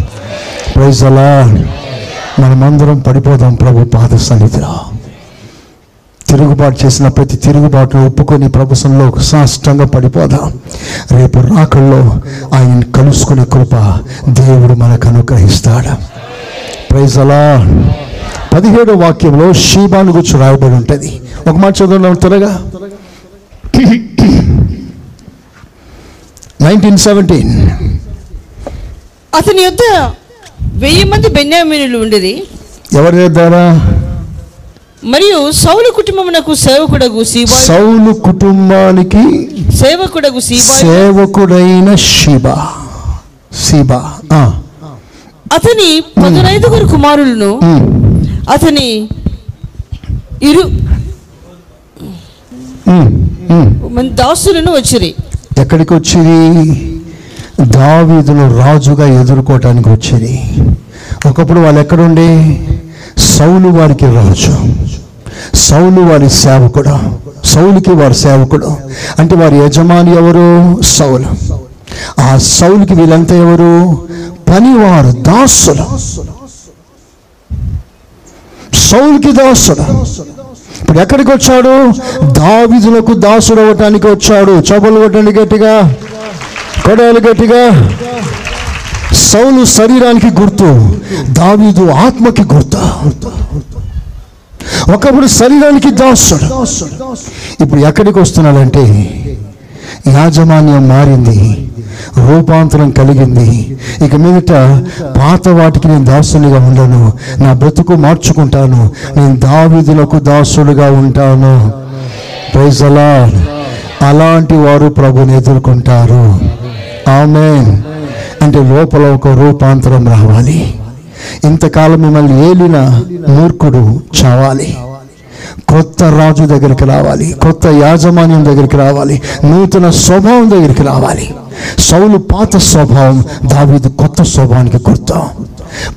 ప్రైజ్ అలా మనమందరం పడిపోదాం ప్రభు పాద సన్నిధిలో తిరుగుబాటు చేసిన ప్రతి తిరుగుబాటును ఒప్పుకొని ప్రభుత్వంలో సాష్టంగా పడిపోదాం. రేపు రాకల్లో ఆయన కలుసుకునే కృప దేవుడు మనకు అనుగ్రహిస్తాడు. ప్రైజ్ అలా పదిహేడో వాక్యంలో షీబాను గురించి రాయబడి ఉంటుంది. ఒక మాట చదువుదాం త్వరగా. [clears throat] నైన్టీన్ సెవెంటీన్ అతని యుద్ధ వెయ్యి మంది బెన్యామీనులు ఉండేది. ఎవరి ద్వారా మరియు సౌలు కుటుంబమునకు సేవకుడగు సీబాయ్ సౌలు కుటుంబానికి సేవకుడగు సీబాయ్ సేవకుడైన శిబ శిబ ఆ, అతని పదునైదుగురు కుమారులను అతని ఇరు. మంది దాసులను వచ్చిరి. ఎక్కడికి వచ్చింది దావీదును రాజుగా ఎదుర్కోవటానికి వచ్చింది ఒకప్పుడు వాళ్ళు ఎక్కడుండే? సౌలు వారికి రాజు. సౌలు వారి సేవకుడు. సౌలుకి వారి సేవకుడు. అంటే వారి యజమాని ఎవరు? సౌలు. ఆ సౌలుకి వీళ్ళంతా ఎవరు? పనివారు దాసులు. సౌలుకి దాసుడు. ఇప్పుడు ఎక్కడికి వచ్చాడు? దావిదులకు దాసుడు అవ్వటానికి వచ్చాడు. చబలు కొట్టండి గట్టిగా. కొడాలి గట్టిగా. సౌలు శరీరానికి గుర్తు దావీదు ఆత్మకి గుర్తు. ఒకప్పుడు శరీరానికి దాసుడు. ఇప్పుడు ఎక్కడికి వస్తున్నాడంటే యాజమాన్యం మారింది రూపాంతరం కలిగింది. ఇక మీదట పాత వాటికి నేను దాసునిగా ఉండను నా బ్రతుకు మార్చుకుంటాను నేను దావీదులకు దాసుడుగా ఉంటాను. ప్రైజ్ అలా అలాంటి వారు ప్రభుని ఎదుర్కొంటారు. ఆమెన్ అంటే లోపల ఒక రూపాంతరం రావాలి. ఇంతకాలం మిమ్మల్ని ఏలిన మూర్ఖుడు చావాలి. కొత్త రాజు దగ్గరికి రావాలి. కొత్త యాజమాన్యం దగ్గరికి రావాలి. నూతన స్వభావం దగ్గరికి రావాలి. సౌలు పాత స్వభావం దావీదు కొత్త స్వభావానికి గుర్తు.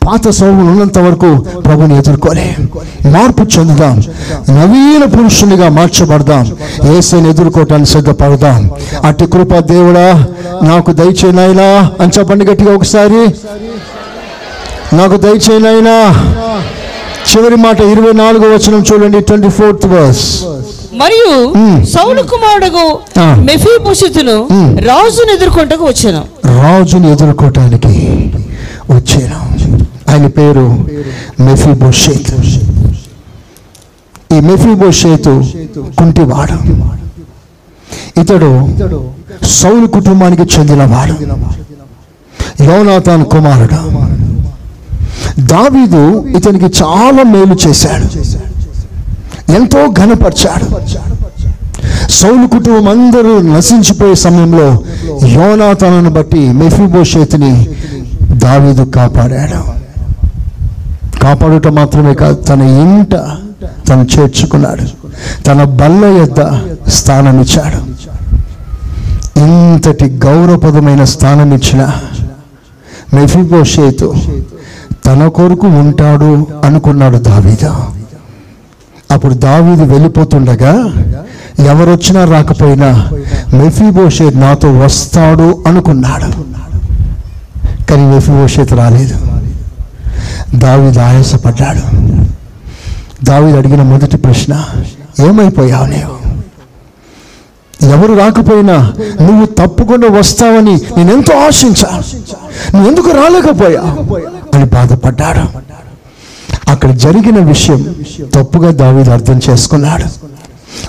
పాత స్వభావం ఉన్నంత వరకు ప్రభుని ఎదుర్కోలే మార్పు చెందుదాం. నవీన పురుషునిగా మార్చబడదాం. ఏసైని ఎదుర్కోవటానికి సిద్ధపడదాం. అట్టి కృప దేవుడా నాకు దయచేనాయినా అని చెప్పండి గట్టిగా ఒకసారి. నాకు దయచేనాయినా చివరి మాట ఇరవై నాలుగో వచనం చూడండి ట్వంటీ ఫోర్త్ వర్స్. మరియు. సౌలు కుమారుడు. మెఫీబోషెతును. రాజును ఎదుర్కొంటకు వచ్చాను. రాజుని ఎదుర్కోవటానికి వచ్చాను. ఆయన పేరు మెఫీబోషేత్. ఈ మెఫీబోషేతు కుంటివాడు. ఇతడు సౌలు కుటుంబానికి చెందినవాడు. యోనాథాన్ కుమారుడు. దావీదు ఇతనికి చాలా మేలు చేశాడు. ఎంతో ఘనపరిచాడు. సౌలు కుటుంబం అందరూ నశించిపోయే సమయంలో యోనాతనను బట్టి మెఫీబోషేతుని దావీదు కాపాడాడు. కాపాడుట మాత్రమే కాదు తన ఇంట తను చేర్చుకున్నాడు. తన బల్ల యొద్ద స్థానమిచ్చాడు. ఇంతటి గౌరవపదమైన స్థానం ఇచ్చిన మెఫీబోషేతు తన కొరకు ఉంటాడు అనుకున్నాడు దావీదు. అప్పుడు దావీది వెళ్ళిపోతుండగా ఎవరొచ్చినా రాకపోయినా మెఫీబోషేత్ నాతో వస్తాడు అనుకున్నాడు. కానీ మెఫీబోషేత్ రాలేదు. దావీదు ఆయాసపడ్డాడు. దావీదు అడిగిన మొదటి ప్రశ్న ఏమైపోయావు నీవు? ఎవరు రాకపోయినా నువ్వు తప్పకుండా వస్తావని నేను ఎంతో ఆశించాను. నువ్వు ఎందుకు రాలేకపోయా అని బాధపడ్డాడు. అక్కడ జరిగిన విషయం తప్పుగా దావీదు అర్థం చేసుకున్నాడు.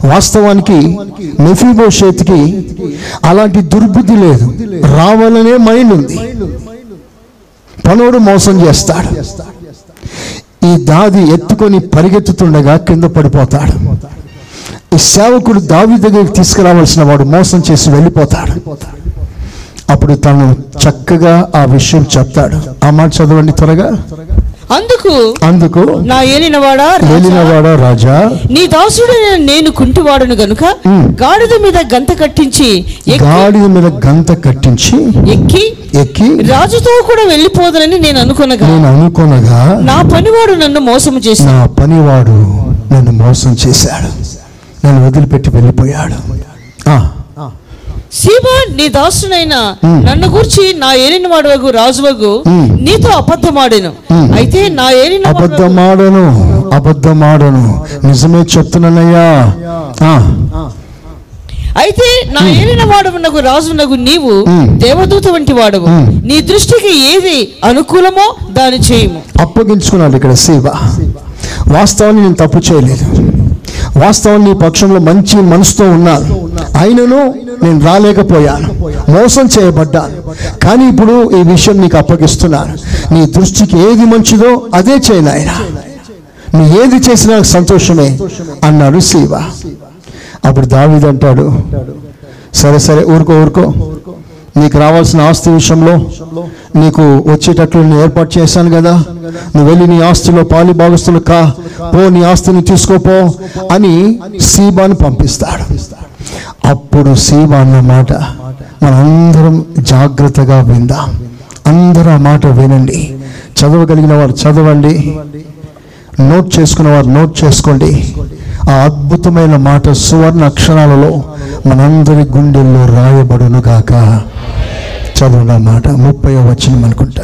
వాస్తవానికి మెఫీబోషేత్కి అలాంటి దుర్బుద్ధి లేదు. రావాలనే మైండ్ ఉంది. పనోడు మోసం చేస్తాడు. ఈ దాది ఎత్తుకొని పరిగెత్తుతుండగా కింద పడిపోతాడు. ఈ సేవకుడు దావి దగ్గరికి తీసుకురావాల్సిన వాడు మోసం చేసి వెళ్ళిపోతాడు. అప్పుడు తను చక్కగా ఆ విషయం చెప్తాడు. ఆ మాట చదవండి త్వరగా. అందుకు అందుకు నా ఏలినవాడా ఏలినవాడ రాజా? నీ దాసుడైన నేను కుంటివాడును గనుక. గాడిద మీద గంత కట్టించి గాడిద మీద గంత కట్టించి ఎక్కి ఎక్కి రాజుతో కూడా వెళ్ళిపోదనని నేను అనుకునగా నేను అనుకోనగా నా పనివాడు నన్ను మోసము చేసి నా పనివాడు నన్ను మోసం చేశాడు. నన్ను వదిలిపెట్టి వెళ్ళిపోయాడు. సీబా నీ దాసునైన. నన్ను గురించి నా ఏలిన వాడు రాజువగు. నీతో అబద్ధమాడాను. అయితే నా ఏలిన అబద్ధమాడను అబద్ధమాడను నిజమే చెప్తున్నానయ్యా అయితే నా ఏలిన వాడవునకు రాజునకు నీవు. దేవదూత వంటి వాడవు. నీ దృష్టికి ఏది అనుకూలమో దాని చేయము అప్పగించుకున్నాడు ఇక్కడ శివ వాస్తవాన్ని నేను తప్పు చేయలేదు వాస్తవం నీ పక్షంలో మంచి మనసుతో ఉన్నాను అయినను నేను రాలేకపోయాను. మోసం చేయబడ్డాను. కానీ ఇప్పుడు ఈ విషయం నీకు అప్పగిస్తున్నాను. నీ దృష్టికి ఏది మంచిదో అదే చేయనాయన నువ్వు నీ ఏది చేసినా నాకు సంతోషమే అన్నాడు శివ అప్పుడు దావిదంటాడు సరే సరే ఊరుకో ఊరుకో. నీకు రావాల్సిన ఆస్తి విషయంలో నీకు వచ్చేటట్లు నేను ఏర్పాటు చేశాను కదా. నువ్వు వెళ్ళి నీ ఆస్తిలో పాలి భాగస్తులు కా పో నీ ఆస్తిని తీసుకోపో అని సీబాను పంపిస్తాడు. అప్పుడు సీబా అన్న మాట మనందరం జాగ్రత్తగా విందాం. అందరూ ఆ మాట వినండి. చదవగలిగిన వారు చదవండి. నోట్ చేసుకున్న వారు నోట్ చేసుకోండి. ఆ అద్భుతమైన మాట సువర్ణ అక్షరాలలో మనందరి గుండెల్లో రాయబడును గాక. చదవండి ఆ మాట ముప్పై వచ్చిన అనుకుంటా.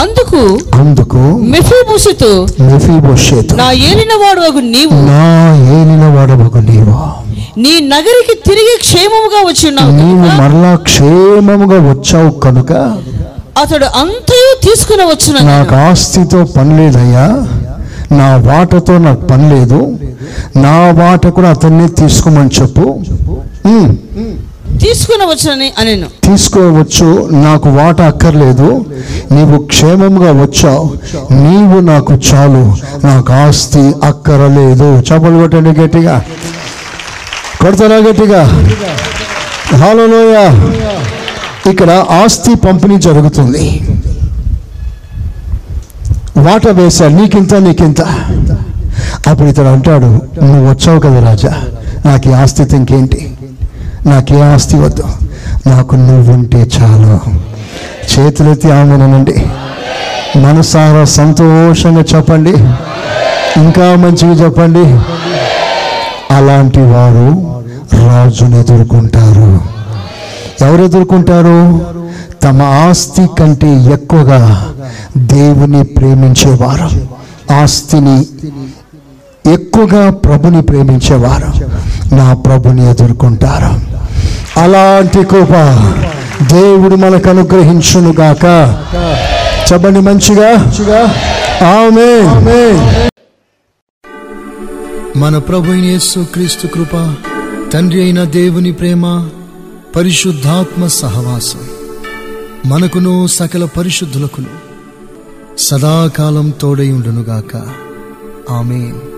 అందుకు అందుకు మెఫీబోషెతు మెఫీబోషేతు నా ఏలిన వాడు నీవు. నా ఏలిన వాడవకు నీవు. నీ నగరికి తిరిగి క్షేమముగా వచ్చి ఉన్నావు నీవు మరలా క్షేమముగా వచ్చావు కనుక అతడు అంతయు తీసుకుని వచ్చిన నాకు ఆస్తితో పని లేదయ్యా. నా వాటతో నాకు పని లేదు. నా వాట కూడా అతన్ని తీసుకోమని చెప్పు. ఉమ్, తీసుకుని అనేను. తీసుకోవచ్చు నాకు వాట అక్కర్లేదు. నీవు క్షేమంగా వచ్చావు. నీవు నాకు చాలు. నాకు ఆస్తి అక్కరలేదు. చపలు కొట్టండి గట్టిగా. కొడతారా గట్టిగా? హాలలోయ ఇక్కడ ఆస్తి పంపిణీ జరుగుతుంది. వాట వేశారు. నీకింత నీకింత. అప్పుడు ఇతడు అంటాడు నువ్వు వచ్చావు కదా రాజా. నాకు ఈ ఆస్తి ఇంకేంటి నాకు ఏ ఆస్తి వద్దు నాకు నువ్వుంటే చాలు. చేతులెత్తి ఆమెనండి. మనసారా సంతోషంగా చెప్పండి. ఇంకా మంచిగా చెప్పండి. అలాంటి వారు రాజును ఎదుర్కొంటారు ఎవరు ఎదుర్కొంటారు తమ ఆస్తి కంటే ఎక్కువగా దేవుని ప్రేమించేవారు. ఆస్తిని ఎక్కువగా ప్రభుని ప్రేమించేవారు. నా ప్రభుని ఎదుర్కొంటారు. అలాంటి కృప దేవుడు మనకు అనుగ్రహించును గాక చెప్పండి మంచిగా. ఆమె మన ప్రభు యేసు క్రీస్తు కృప తండ్రి అయిన దేవుని ప్రేమ పరిశుద్ధాత్మ సహవాసం మనకును సకల పరిశుద్ధులకును సదాకాలం తోడై ఉండునుగాక. ఆమెన్.